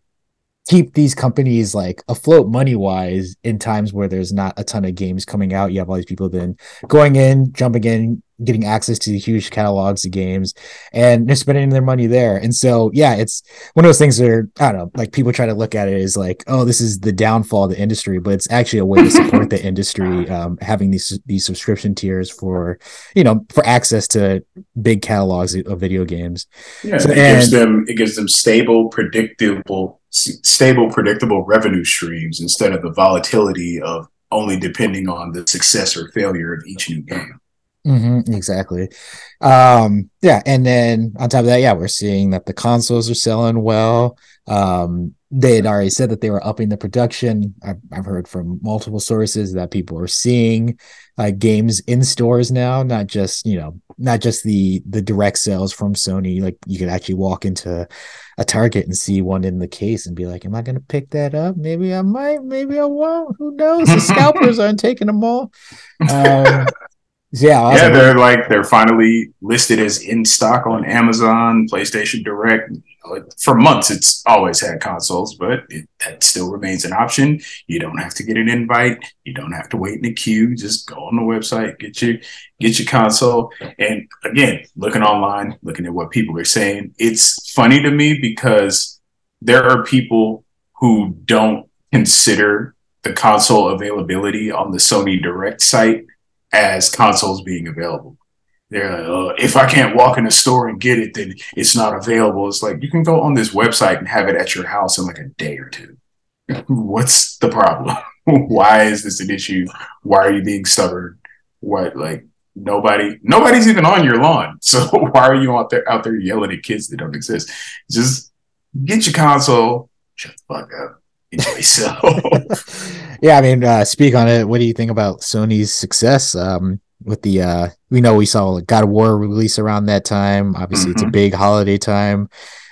keep these companies like afloat money wise in times where there's not a ton of games coming out. You have all these people then going in, jumping in, getting access to huge catalogs of games and they're spending their money there. And so, yeah, it's one of those things that are, I don't know, like people try to look at it as like, oh, this is the downfall of the industry, but it's actually a way to support the industry, (laughs) um, having these, these subscription tiers for, you know, for access to big catalogs of video games. Yeah. So, it and, gives them, it gives them stable, predictable, stable, predictable revenue streams instead of the volatility of only depending on the success or failure of each new game. Mm-hmm, exactly. Um, yeah, and then on top of that, yeah, we're seeing that the consoles are selling well. Um, they had already said that they were upping the production. I've, I've heard from multiple sources that people are seeing uh, games in stores now, not just you know, not just the the direct sales from Sony. Like you could actually walk into a Target and see one in the case and be like, "Am I going to pick that up? Maybe I might. Maybe I won't. Who knows? The scalpers aren't taking them all." Um, Yeah, yeah, they're like they're finally listed as in stock on Amazon, PlayStation Direct. For months, it's always had consoles, but it, that still remains an option. You don't have to get an invite. You don't have to wait in the queue. Just go on the website, get your get your console. And again, looking online, looking at what people are saying, it's funny to me because there are people who don't consider the console availability on the Sony Direct site as consoles being available. They're like, oh, if I can't walk in a store and get it, then it's not available. It's like you can go on this website and have it at your house in like a day or two. (laughs) What's the problem? (laughs) Why is this an issue? Why are you being stubborn? What like nobody nobody's even on your lawn. (laughs) So why are you out there out there yelling at kids that don't exist? Just get your console, shut the fuck up. Enjoy yourself. yeah, I mean, uh, speak on it. What do you think about Sony's success? Um, with the uh, we know we saw God of War release around that time. Obviously, mm-hmm. it's a mm-hmm. big holiday time.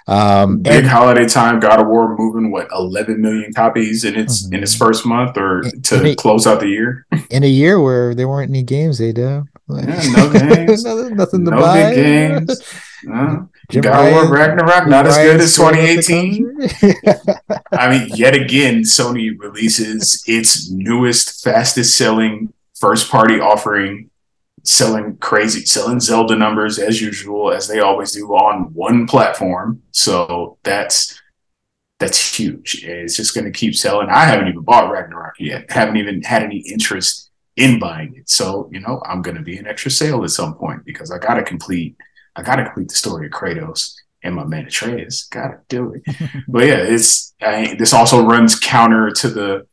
Um, big and, holiday time. God of War moving what 11 million copies in its mm-hmm. in its first month or to a, close out the year. in a year where there weren't any games, they do. yeah, no (laughs) games, nothing, nothing to no buy. big games. (laughs) No. Jim God of War Ragnarok, not as good as 2018. I mean, yet (laughs) again, Sony releases its newest, fastest selling first party offering, selling crazy, selling Zelda numbers as usual, as they always do on one platform. So that's that's huge. It's just going to keep selling. I haven't even bought Ragnarok yet. Haven't even had any interest in buying it. So you know, I'm going to be an extra sale at some point because I got to complete I gotta complete the story of Kratos and my man Atreus. Gotta do it. (laughs) but yeah, it's I, this also runs counter to the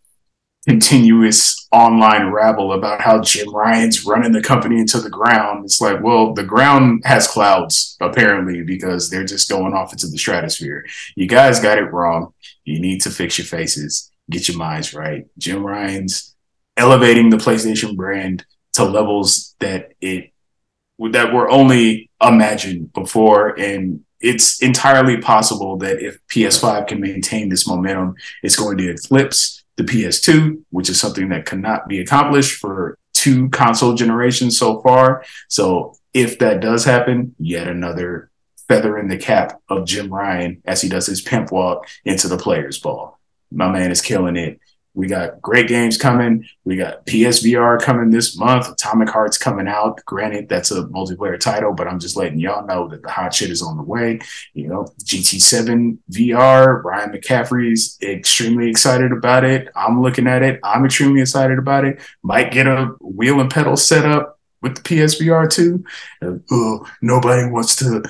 continuous online rabble about how Jim Ryan's running the company into the ground. It's like, well, the ground has clouds apparently because they're just going off into the stratosphere. You guys got it wrong. You need to fix your faces, get your minds right. Jim Ryan's elevating the PlayStation brand to levels that it that were only imagined before. And it's entirely possible that if PS5 can maintain this momentum, it's going to eclipse the PS2, which is something that cannot be accomplished for two console generations so far. So if that does happen, yet another feather in the cap of Jim Ryan as he does his pimp walk into the players ball. My man is killing it. We got great games coming. We got PSVR coming this month. Atomic Heart's coming out. Granted, that's a multiplayer title, but I'm just letting y'all know that the hot shit is on the way. You know, GT7 VR. Ryan McCaffrey's extremely excited about it. I'm looking at it. I'm extremely excited about it. Might get a wheel and pedal setup with the PSVR too. Oh, nobody wants to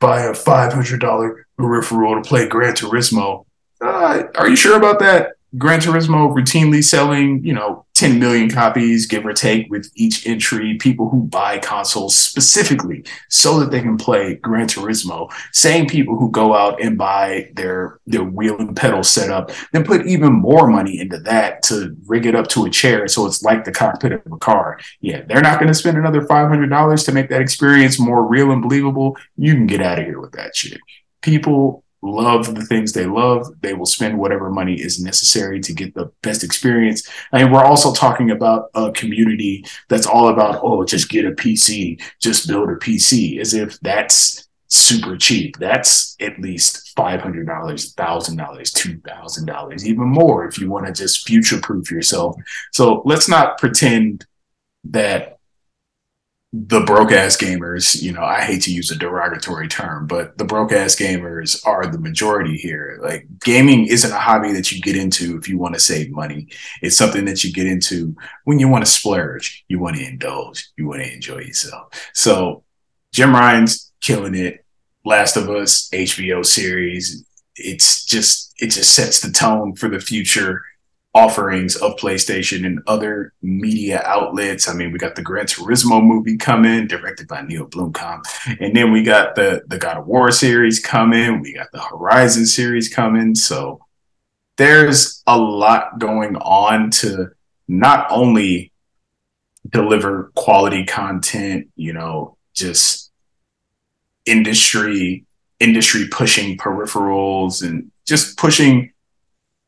buy a $500 peripheral to play Gran Turismo. Uh, are you sure about that? Gran Turismo routinely selling, you know, 10 million copies, give or take, with each entry. People who buy consoles specifically so that they can play Gran Turismo. Same people who go out and buy their their wheel and pedal setup, then put even more money into that to rig it up to a chair so it's like the cockpit of a car. Yeah, they're not going to spend another $500 to make that experience more real and believable. You can get out of here with that shit. People love the things they love, they will spend whatever money is necessary to get the best experience. And we're also talking about a community that's all about, oh, just get a PC, just build a PC, as if that's super cheap. That's at least $500, $1,000, $2,000, even more if you want to just future proof yourself. So let's not pretend that the broke ass gamers, you know, I hate to use a derogatory term, but the broke ass gamers are the majority here. Like gaming isn't a hobby that you get into if you want to save money. It's something that you get into when you want to splurge, you want to indulge, you want to enjoy yourself. So Jim Ryan's killing it. Last of Us HBO series. It's just it just sets the tone for the future offerings of PlayStation and other media outlets. I mean, we got the Gran Turismo movie coming, directed by Neil Blomkamp, and then we got the the God of War series coming. We got the Horizon series coming. So there's a lot going on to not only deliver quality content, you know, just industry industry pushing peripherals and just pushing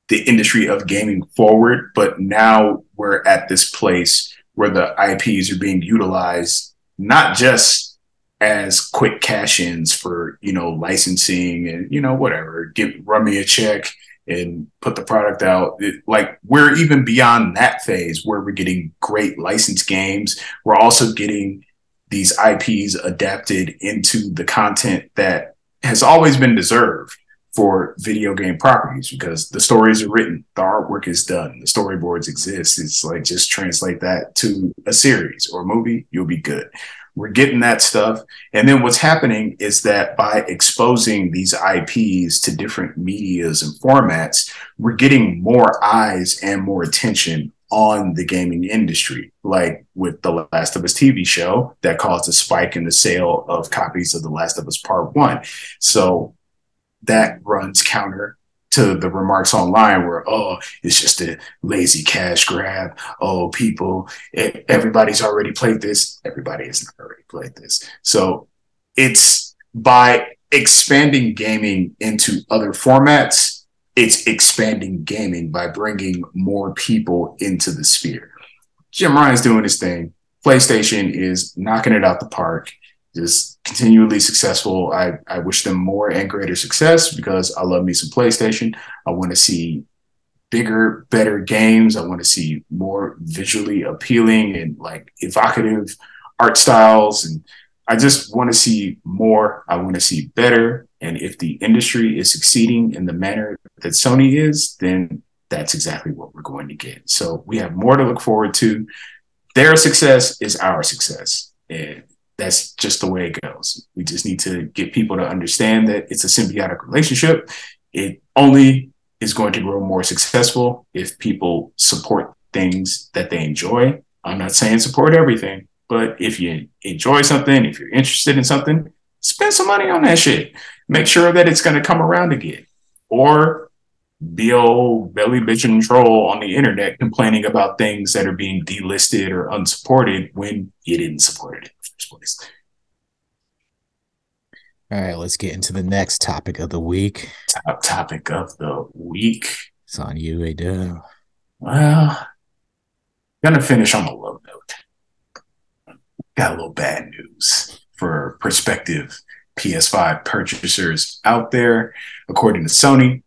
the industry of gaming forward. But now we're at this place where the IPs are being utilized not just as quick cash-ins for you know licensing and you know whatever, give run me a check and put the product out. It, like we're even beyond that phase where we're getting great licensed games. We're also getting these IPs adapted into the content that has always been deserved for video game properties because the stories are written, the artwork is done, the storyboards exist. It's like just translate that to a series or a movie, you'll be good. We're getting that stuff. And then what's happening is that by exposing these IPs to different medias and formats, we're getting more eyes and more attention on the gaming industry, like with the Last of Us TV show that caused a spike in the sale of copies of The Last of Us Part One. So that runs counter to the remarks online where oh it's just a lazy cash grab. Oh people everybody's already played this. Everybody has not already played this. So it's by expanding gaming into other formats it's expanding gaming by bringing more people into the sphere. Jim ryan's doing his thing. Playstation is knocking it out the park. Just continually successful. I, I wish them more and greater success because I love me some PlayStation. I want to see bigger, better games. I want to see more visually appealing and like evocative art styles. And I just want to see more. I want to see better. And if the industry is succeeding in the manner that Sony is, then that's exactly what we're going to get. So we have more to look forward to. Their success is our success. And that's just the way it goes. We just need to get people to understand that it's a symbiotic relationship. It only is going to grow more successful if people support things that they enjoy. I'm not saying support everything, but if you enjoy something, if you're interested in something, spend some money on that shit. Make sure that it's going to come around again. Or be old belly bitching troll on the internet complaining about things that are being delisted or unsupported when you didn't support it All right, let's get into the next topic of the week. Top topic of the week. It's on you, A Dub. Well, gonna finish on a low note. Got a little bad news for prospective PS5 purchasers out there. According to Sony,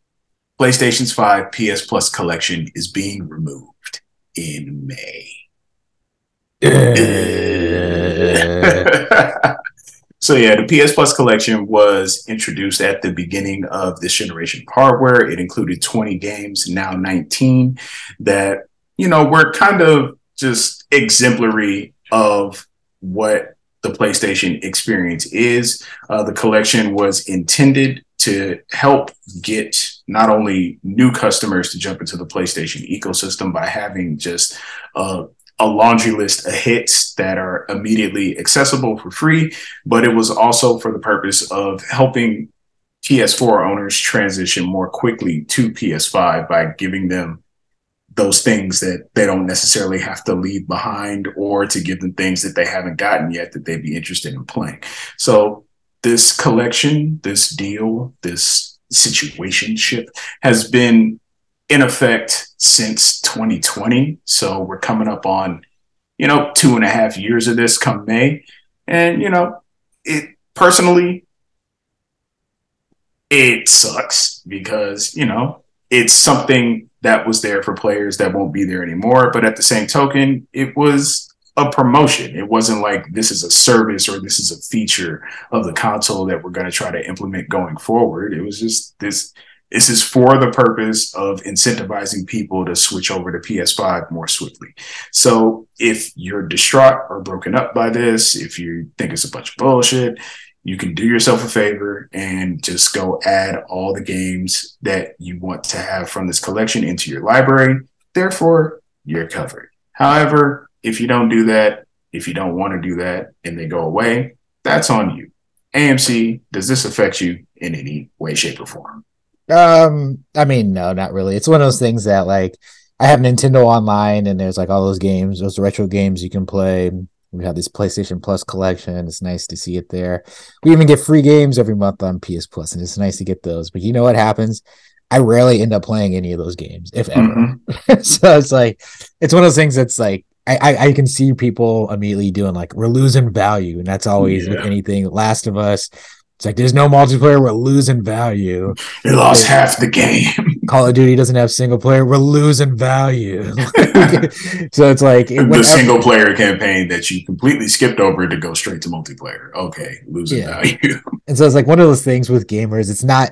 PlayStation's 5 PS Plus collection is being removed in May. (laughs) so yeah, the PS Plus collection was introduced at the beginning of this generation of hardware. It included 20 games, now 19, that you know were kind of just exemplary of what the PlayStation experience is. Uh, the collection was intended to help get not only new customers to jump into the PlayStation ecosystem by having just uh, a laundry list of hits that are immediately accessible for free, but it was also for the purpose of helping PS4 owners transition more quickly to PS5 by giving them those things that they don't necessarily have to leave behind or to give them things that they haven't gotten yet that they'd be interested in playing. So this collection, this deal, this situationship has been in effect since 2020. So we're coming up on, you know, two and a half years of this come May. And, you know, it personally, it sucks because, you know, it's something that was there for players that won't be there anymore. But at the same token, it was a promotion. It wasn't like this is a service or this is a feature of the console that we're going to try to implement going forward. It was just this this is for the purpose of incentivizing people to switch over to PS5 more swiftly. So if you're distraught or broken up by this, if you think it's a bunch of bullshit, you can do yourself a favor and just go add all the games that you want to have from this collection into your library. Therefore, you're covered. However, if you don't do that, if you don't want to do that and they go away, that's on you. AMC, does this affect you in any way, shape, or form? Um, I mean, no, not really. It's one of those things that like I have Nintendo Online, and there's like all those games, those retro games you can play. We have this PlayStation Plus collection. It's nice to see it there. We even get free games every month on PS Plus, and it's nice to get those. But you know what happens? I rarely end up playing any of those games, if ever. Mm-hmm. (laughs) so it's like it's one of those things that's like I, I, I can see people immediately doing like we're losing value, and that's always with anything. Last of Us, it's like there's no multiplayer, we're losing value. They lost half the game. Call of Duty doesn't have single player, we're losing value. (laughs) so it's like the whenever- single player campaign that you completely skipped over to go straight to multiplayer. Okay, losing Yeah. value. (laughs) And so it's like one of those things with gamers, it's not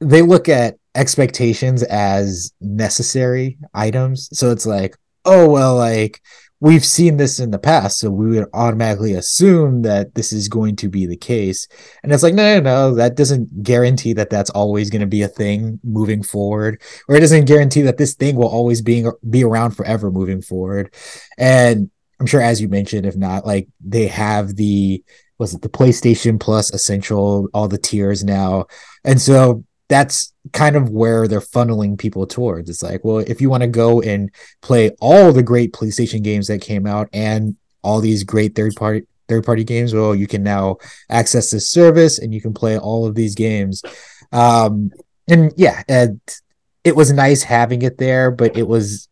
they look at expectations as necessary items. So it's like, oh well, like we've seen this in the past, so we would automatically assume that this is going to be the case. And it's like, no, no, no, that doesn't guarantee that that's always going to be a thing moving forward, or it doesn't guarantee that this thing will always be be around forever moving forward. And I'm sure, as you mentioned, if not, like they have the was it the PlayStation Plus Essential, all the tiers now. And so that's kind of where they're funneling people towards. It's like, well, if you want to go and play all the great PlayStation games that came out and all these great third party third party games, well, you can now access this service and you can play all of these games. Um and yeah, and it was nice having it there, but it was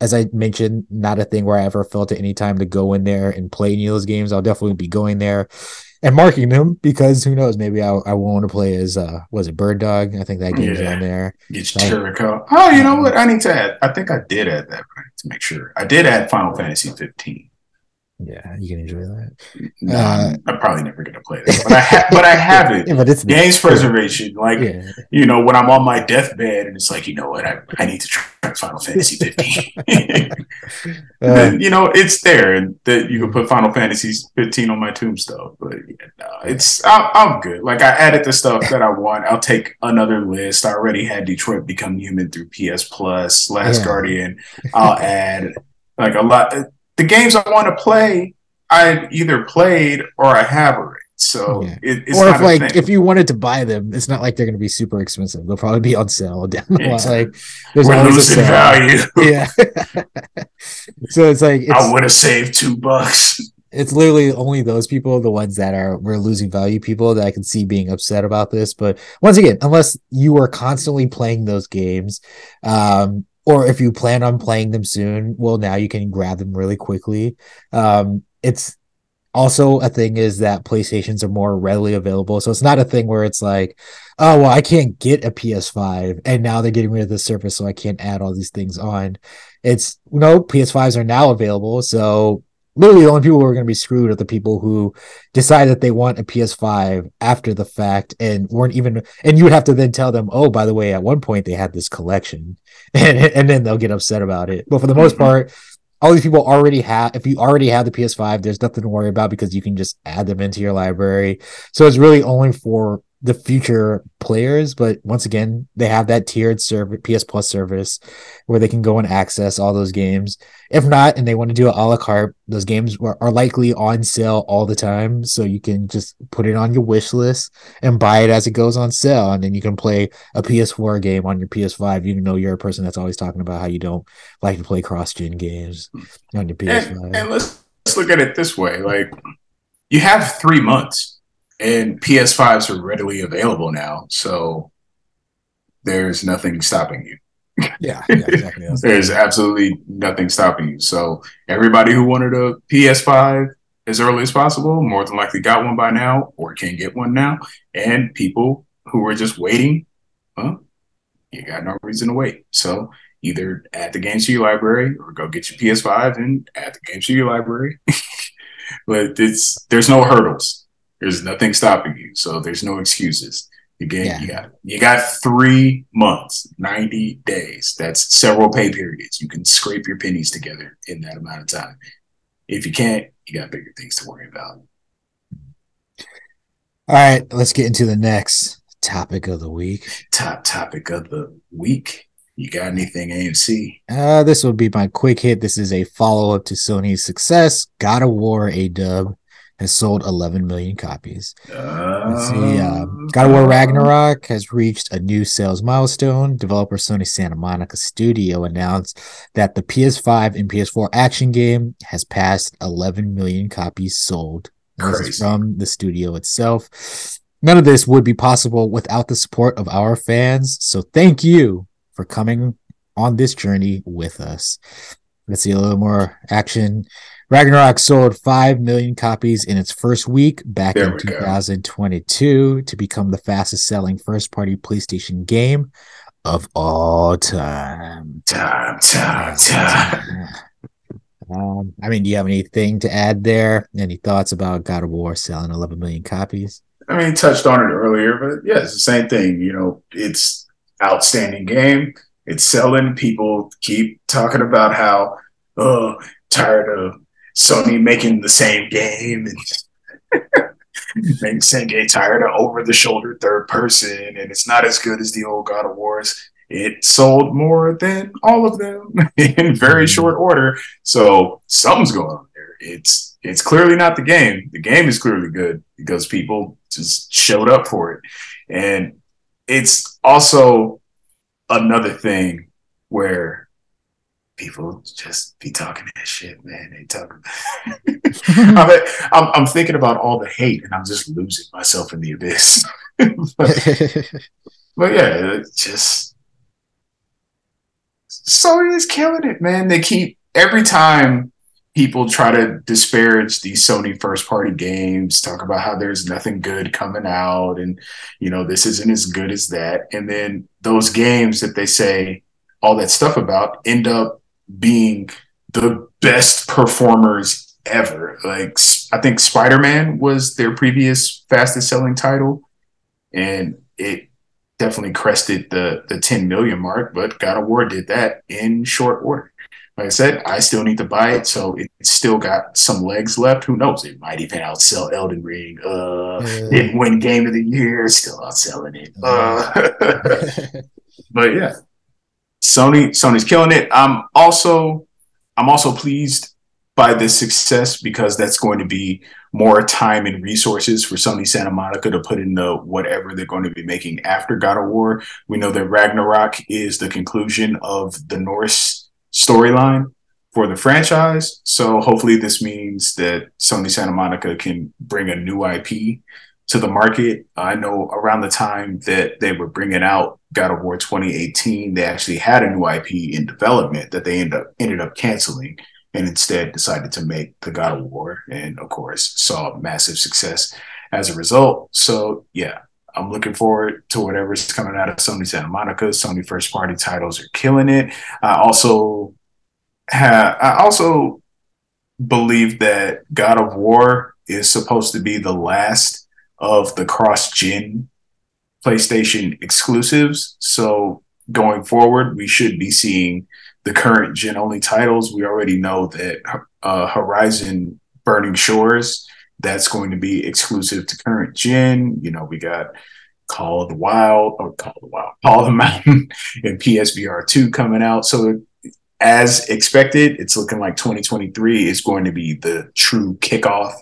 as I mentioned, not a thing where I ever felt at any time to go in there and play any of those games. I'll definitely be going there and marking them because who knows, maybe I, I want to play as uh was it Bird Dog? I think that game's Yeah. on there. Get Turrico. Oh, you know what? I need to add. I think I did add that right, to make sure. I did add Final Fantasy 15. Yeah, you can enjoy that. No, Uh, I'm (laughs) probably never gonna play that, but I ha- but I have it. (laughs) Yeah, but it's Games preservation, like Yeah, you know, when I'm on my deathbed and it's like, you know what, I, I need to try Final Fantasy 15. (laughs) Uh, you know, it's there, and that you can put Final Fantasy 15 on my tombstone. But yeah, no, it's I'm, I'm good. Like I added the stuff that I want. I'll take another list. I already had Detroit Become Human through PS Plus, Last. Guardian. I'll add like a lot. The games I want to play, I've either played or I have already. So Yeah. it, it's or not if like if you wanted to buy them, it's not like they're going to be super expensive. They'll probably be on sale down the line. Like there's we're always a losing sale. value. (laughs) Yeah. (laughs) so it's like it's, I would have saved two bucks. it's literally only those people, the ones that are we're losing value people that I can see being upset about this. But once again, unless you are constantly playing those games, um, or if you plan on playing them soon, well, now you can grab them really quickly. Um, it's also a thing is that PlayStations are more readily available. So it's not a thing where it's like, oh well, I can't get a PS5 and now they're getting rid of the service, so I can't add all these things on. It's no PS5s are now available. So literally the only people who are going to be screwed are the people who decide that they want a PS5 after the fact and weren't even and you would have to then tell them, oh, by the way, at one point they had this collection. (laughs) And, and then they'll get upset about it. But for the most Mhm. part, all these people already have if you already have the PS5, there's nothing to worry about because you can just add them into your library. So it's really only for the future players, but once again, they have that tiered service PS Plus service where they can go and access all those games. If not, and they want to do it a la carte, those games are, are likely on sale all the time. So you can just put it on your wish list and buy it as it goes on sale. And then you can play a PS4 game on your PS5, even though you're a person that's always talking about how you don't like to play cross gen games on your PS5. And, and let's, let's look at it this way: like you have three months, and PS5s are readily available now, so there's nothing stopping you. (laughs) yeah, yeah, exactly. (laughs) There's absolutely nothing stopping you. So everybody who wanted a PS5 as early as possible, more than likely got one by now, or can get one now. And people who were just waiting, well, you got no reason to wait. So either add the games to your library or go get your PS5 and add the games to your library. (laughs) but it's there's no hurdles. There's nothing stopping you. So there's no excuses. Again, Yeah. you got you got three months, 90 days. That's several pay periods. You can scrape your pennies together in that amount of time. If you can't, you got bigger things to worry about. All right, let's get into the next topic of the week. Top topic of the week. You got anything AMC? Uh, this will be my quick hit. This is a follow up to Sony's success. God of War A Dub has sold 11 million copies. Let's see. Uh, God of War Ragnarok has reached a new sales milestone. Developer Sony Santa Monica Studio announced that the PS5 and PS4 action game has passed 11 million copies sold. This is from the studio itself. None of this would be possible without the support of our fans. So thank you for coming on this journey with us. Let's see a little more action. Ragnarok sold 5 million copies in its first week back There in we go. 2022 to become the fastest selling first party PlayStation game of all time. Time, time, time. Um, I mean, do you have anything to add there? Any thoughts about God of War selling 11 million copies? I mean, touched on it earlier, but yeah, it's the same thing. You know, it's outstanding game. It's selling. People keep talking about how, oh, tired of Sony making the same game and (laughs) making game, tired of over the shoulder third person, and it's not as good as the old God of Wars. It sold more than all of them (laughs) in very mm-hmm. short order. So something's going on there. It's it's clearly not the game. The game is clearly good because people just showed up for it. And it's also another thing where people just be talking that shit, man. They talk. I mean, I'm, I'm thinking about all the hate, and I'm just losing myself in the abyss. (laughs) but, but yeah, it's just Sony is killing it, man. They keep every time people try to disparage these Sony first party games, talk about how there's nothing good coming out and you know this isn't as good as that. And then those games that they say all that stuff about end up being the best performers ever. Like I think Spider-Man was their previous fastest selling title and it definitely crested the the 10 million mark, but God of War did that in short order. Like I said, I still need to buy it, so it's still got some legs left. Who knows? It might even outsell Elden Ring. Uh, Uh. didn't win Game of the Year, still outselling it. Uh, (laughs) (laughs) but yeah, Sony Sony's killing it. I'm also I'm also pleased by this success because that's going to be more time and resources for Sony Santa Monica to put into whatever they're going to be making after God of War. We know that Ragnarok is the conclusion of the Norse storyline for the franchise. So hopefully this means that Sony Santa Monica can bring a new IP to the market. I know around the time that they were bringing out God of War 2018, they actually had a new IP in development that they ended up ended up canceling and instead decided to make the God of War, and of course saw massive success as a result. So yeah, I'm looking forward to whatever's coming out of Sony Santa Monica. Sony first party titles are killing it. I also have I also believe that God of War is supposed to be the last of the cross gen PlayStation exclusives. So going forward, we should be seeing the current gen only titles. We already know that uh, Horizon Burning Shores that's going to be exclusive to current gen. You know, we got Call of the Wild or Call of the Wild, Call of the (laughs) Mountain and PSVR 2 coming out. So as expected, it's looking like 2023 is going to be the true kickoff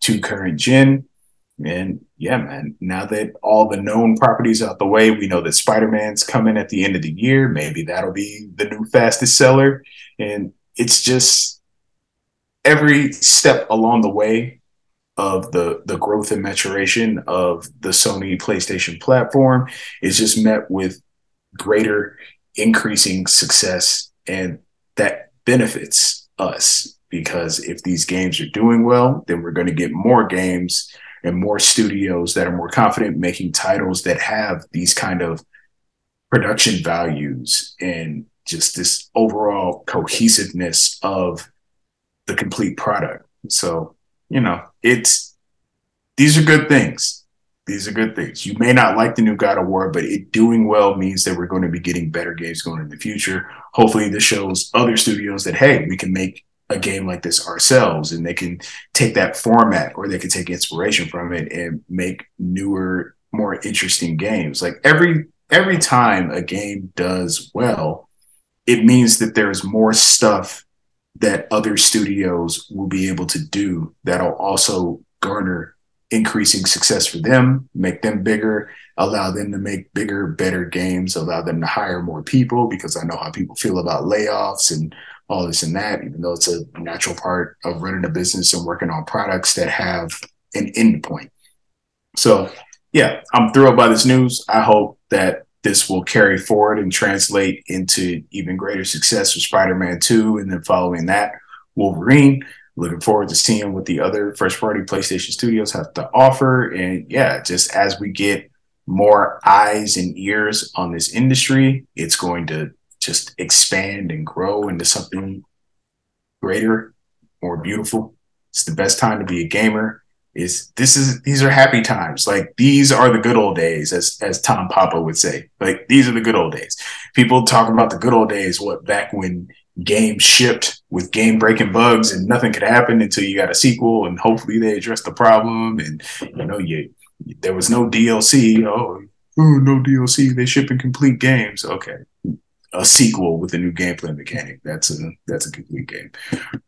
to current gen. And yeah, man, now that all the known properties out the way, we know that Spider Man's coming at the end of the year. Maybe that'll be the new fastest seller. And it's just every step along the way of the the growth and maturation of the Sony PlayStation platform is just met with greater increasing success and that benefits us because if these games are doing well then we're going to get more games and more studios that are more confident making titles that have these kind of production values and just this overall cohesiveness of the complete product so you know it's these are good things these are good things. You may not like the new God of War, but it doing well means that we're going to be getting better games going in the future. Hopefully, this shows other studios that hey, we can make a game like this ourselves, and they can take that format or they can take inspiration from it and make newer, more interesting games. Like every every time a game does well, it means that there's more stuff that other studios will be able to do that'll also garner increasing success for them, make them bigger, allow them to make bigger, better games, allow them to hire more people because I know how people feel about layoffs and all this and that, even though it's a natural part of running a business and working on products that have an end point. So, yeah, I'm thrilled by this news. I hope that this will carry forward and translate into even greater success with Spider-Man 2 and then following that Wolverine. Looking forward to seeing what the other first party PlayStation studios have to offer. And yeah, just as we get more eyes and ears on this industry, it's going to just expand and grow into something greater, more beautiful. It's the best time to be a gamer. Is this is these are happy times. Like these are the good old days, as as Tom Papa would say. Like these are the good old days. People talk about the good old days, what back when games shipped with game breaking bugs and nothing could happen until you got a sequel and hopefully they address the problem and you know you there was no DLC. Oh, oh no DLC. They shipping complete games. Okay, a sequel with a new gameplay mechanic. That's a that's a complete game.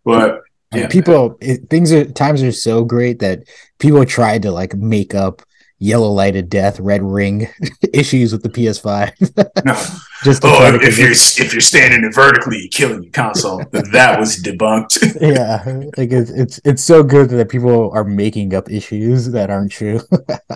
But yeah, people it, things are times are so great that people tried to like make up yellow lighted death, red ring (laughs) issues with the PS5. no. (laughs) Just oh, if you're if you're standing it vertically, you're killing your console. (laughs) that was debunked. yeah, like it's, it's it's so good that people are making up issues that aren't true.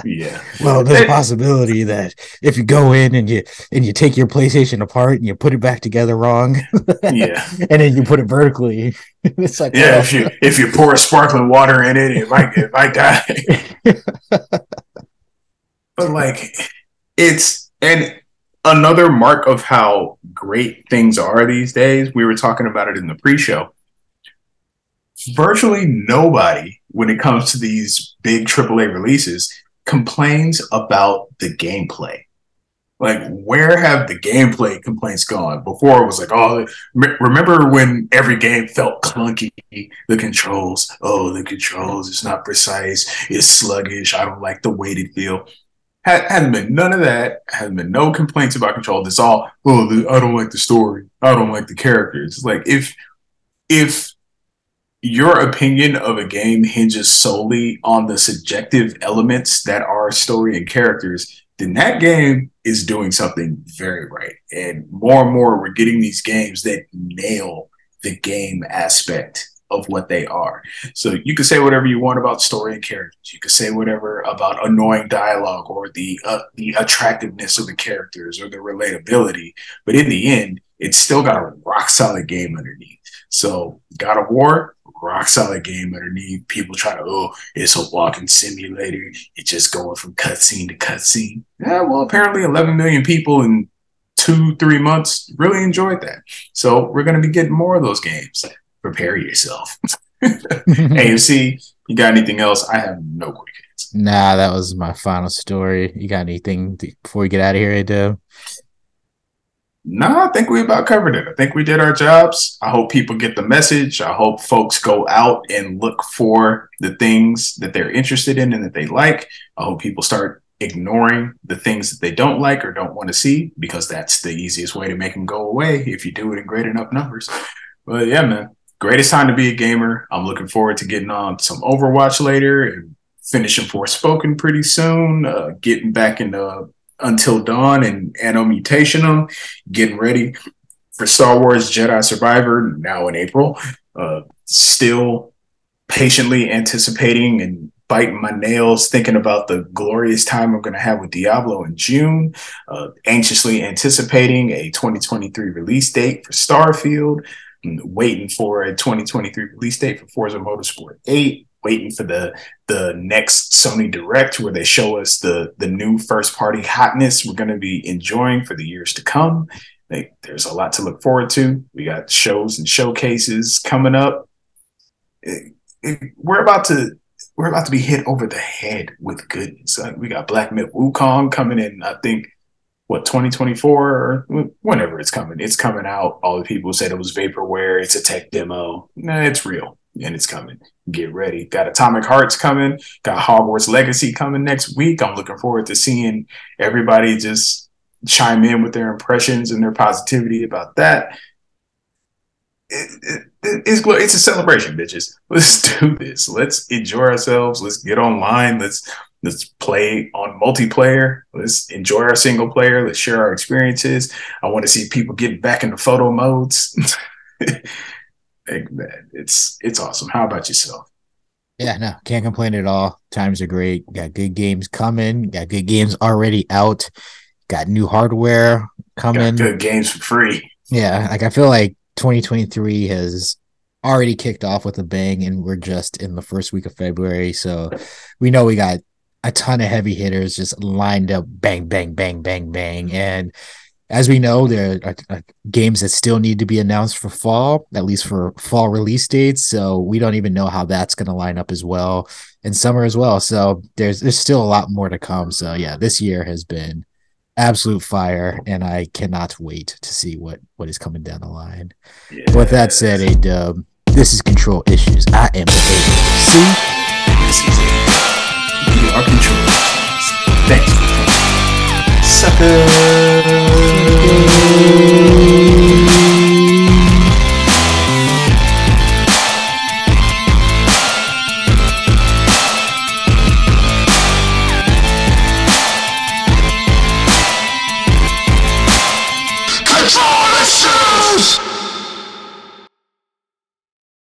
yeah. Well, there's a possibility that if you go in and you and you take your PlayStation apart and you put it back together wrong, yeah, and then you put it vertically, it's like yeah, oh. if you if you pour sparkling water in it, it might it might die but like it's and another mark of how great things are these days. We were talking about it in the pre-show. Virtually nobody, when it comes to these big AAA releases, complains about the gameplay. Like, where have the gameplay complaints gone? Before it was like, oh, remember when every game felt clunky? The controls, oh, the controls, it's not precise, it's sluggish. I don't like the weighted feel. Had, hadn't been none of that. Hasn't been no complaints about control. It's all, oh, the, I don't like the story. I don't like the characters. Like if if your opinion of a game hinges solely on the subjective elements that are story and characters, then that game is doing something very right. And more and more, we're getting these games that nail the game aspect of what they are. So you can say whatever you want about story and characters. You can say whatever about annoying dialogue or the uh, the attractiveness of the characters or the relatability, but in the end, it's still got a rock solid game underneath. So God of War, rock solid game underneath. People try to, oh, it's a walking simulator. It's just going from cutscene to cutscene. Yeah, well, apparently 11 million people in two, three months really enjoyed that. So we're going to be getting more of those games prepare yourself. (laughs) AMC, you got anything else? I have no quick hits. Nah, that was my final story. You got anything to, before we get out of here, Dub? No, I think we about covered it. I think we did our jobs. I hope people get the message. I hope folks go out and look for the things that they're interested in and that they like. I hope people start ignoring the things that they don't like or don't want to see because that's the easiest way to make them go away if you do it in great enough numbers. But yeah, man, greatest time to be a gamer. I'm looking forward to getting on some Overwatch later and finishing Forspoken pretty soon. Uh, getting back into Until Dawn and Anno Mutationem. Getting ready for Star Wars Jedi Survivor now in April. Uh, still patiently anticipating and biting my nails thinking about the glorious time I'm going to have with Diablo in June. Uh, anxiously anticipating a 2023 release date for Starfield waiting for a 2023 release date for Forza Motorsport 8, waiting for the the next Sony Direct where they show us the the new first party hotness we're going to be enjoying for the years to come. Like, there's a lot to look forward to. We got shows and showcases coming up. It, it, we're about to we're about to be hit over the head with goodness. Like, we got Black Myth Wukong coming in. I think what 2024 or whenever it's coming. It's coming out. All the people said it was vaporware. It's a tech demo. Nah, it's real and it's coming. Get ready. Got Atomic Hearts coming. Got Hogwarts Legacy coming next week. I'm looking forward to seeing everybody just chime in with their impressions and their positivity about that. It, it, it's it's a celebration, bitches. (laughs) Let's do this. Let's enjoy ourselves. Let's get online. Let's Let's play on multiplayer. Let's enjoy our single player. Let's share our experiences. I want to see people get back into photo modes. (laughs) Man, it's it's awesome. How about yourself? Yeah, no, can't complain at all. Times are great. Got good games coming. Got good games already out. got new hardware coming. Got good games for free. Yeah, like I feel like 2023 has already kicked off with a bang, and we're just in the first week of February. So we know we got a ton of heavy hitters just lined up, bang, bang, bang, bang, bang. Mm-hmm. And as we know, there are, are games that still need to be announced for fall, at least for fall release dates. So we don't even know how that's going to line up as well, and summer as well. So there's there's still a lot more to come. So yeah, this year has been absolute fire, and I cannot wait to see what what is coming down the line. Yeah. With that said, A Dub. This is Control Issues. I am the AC our control. Thanks. Sucker!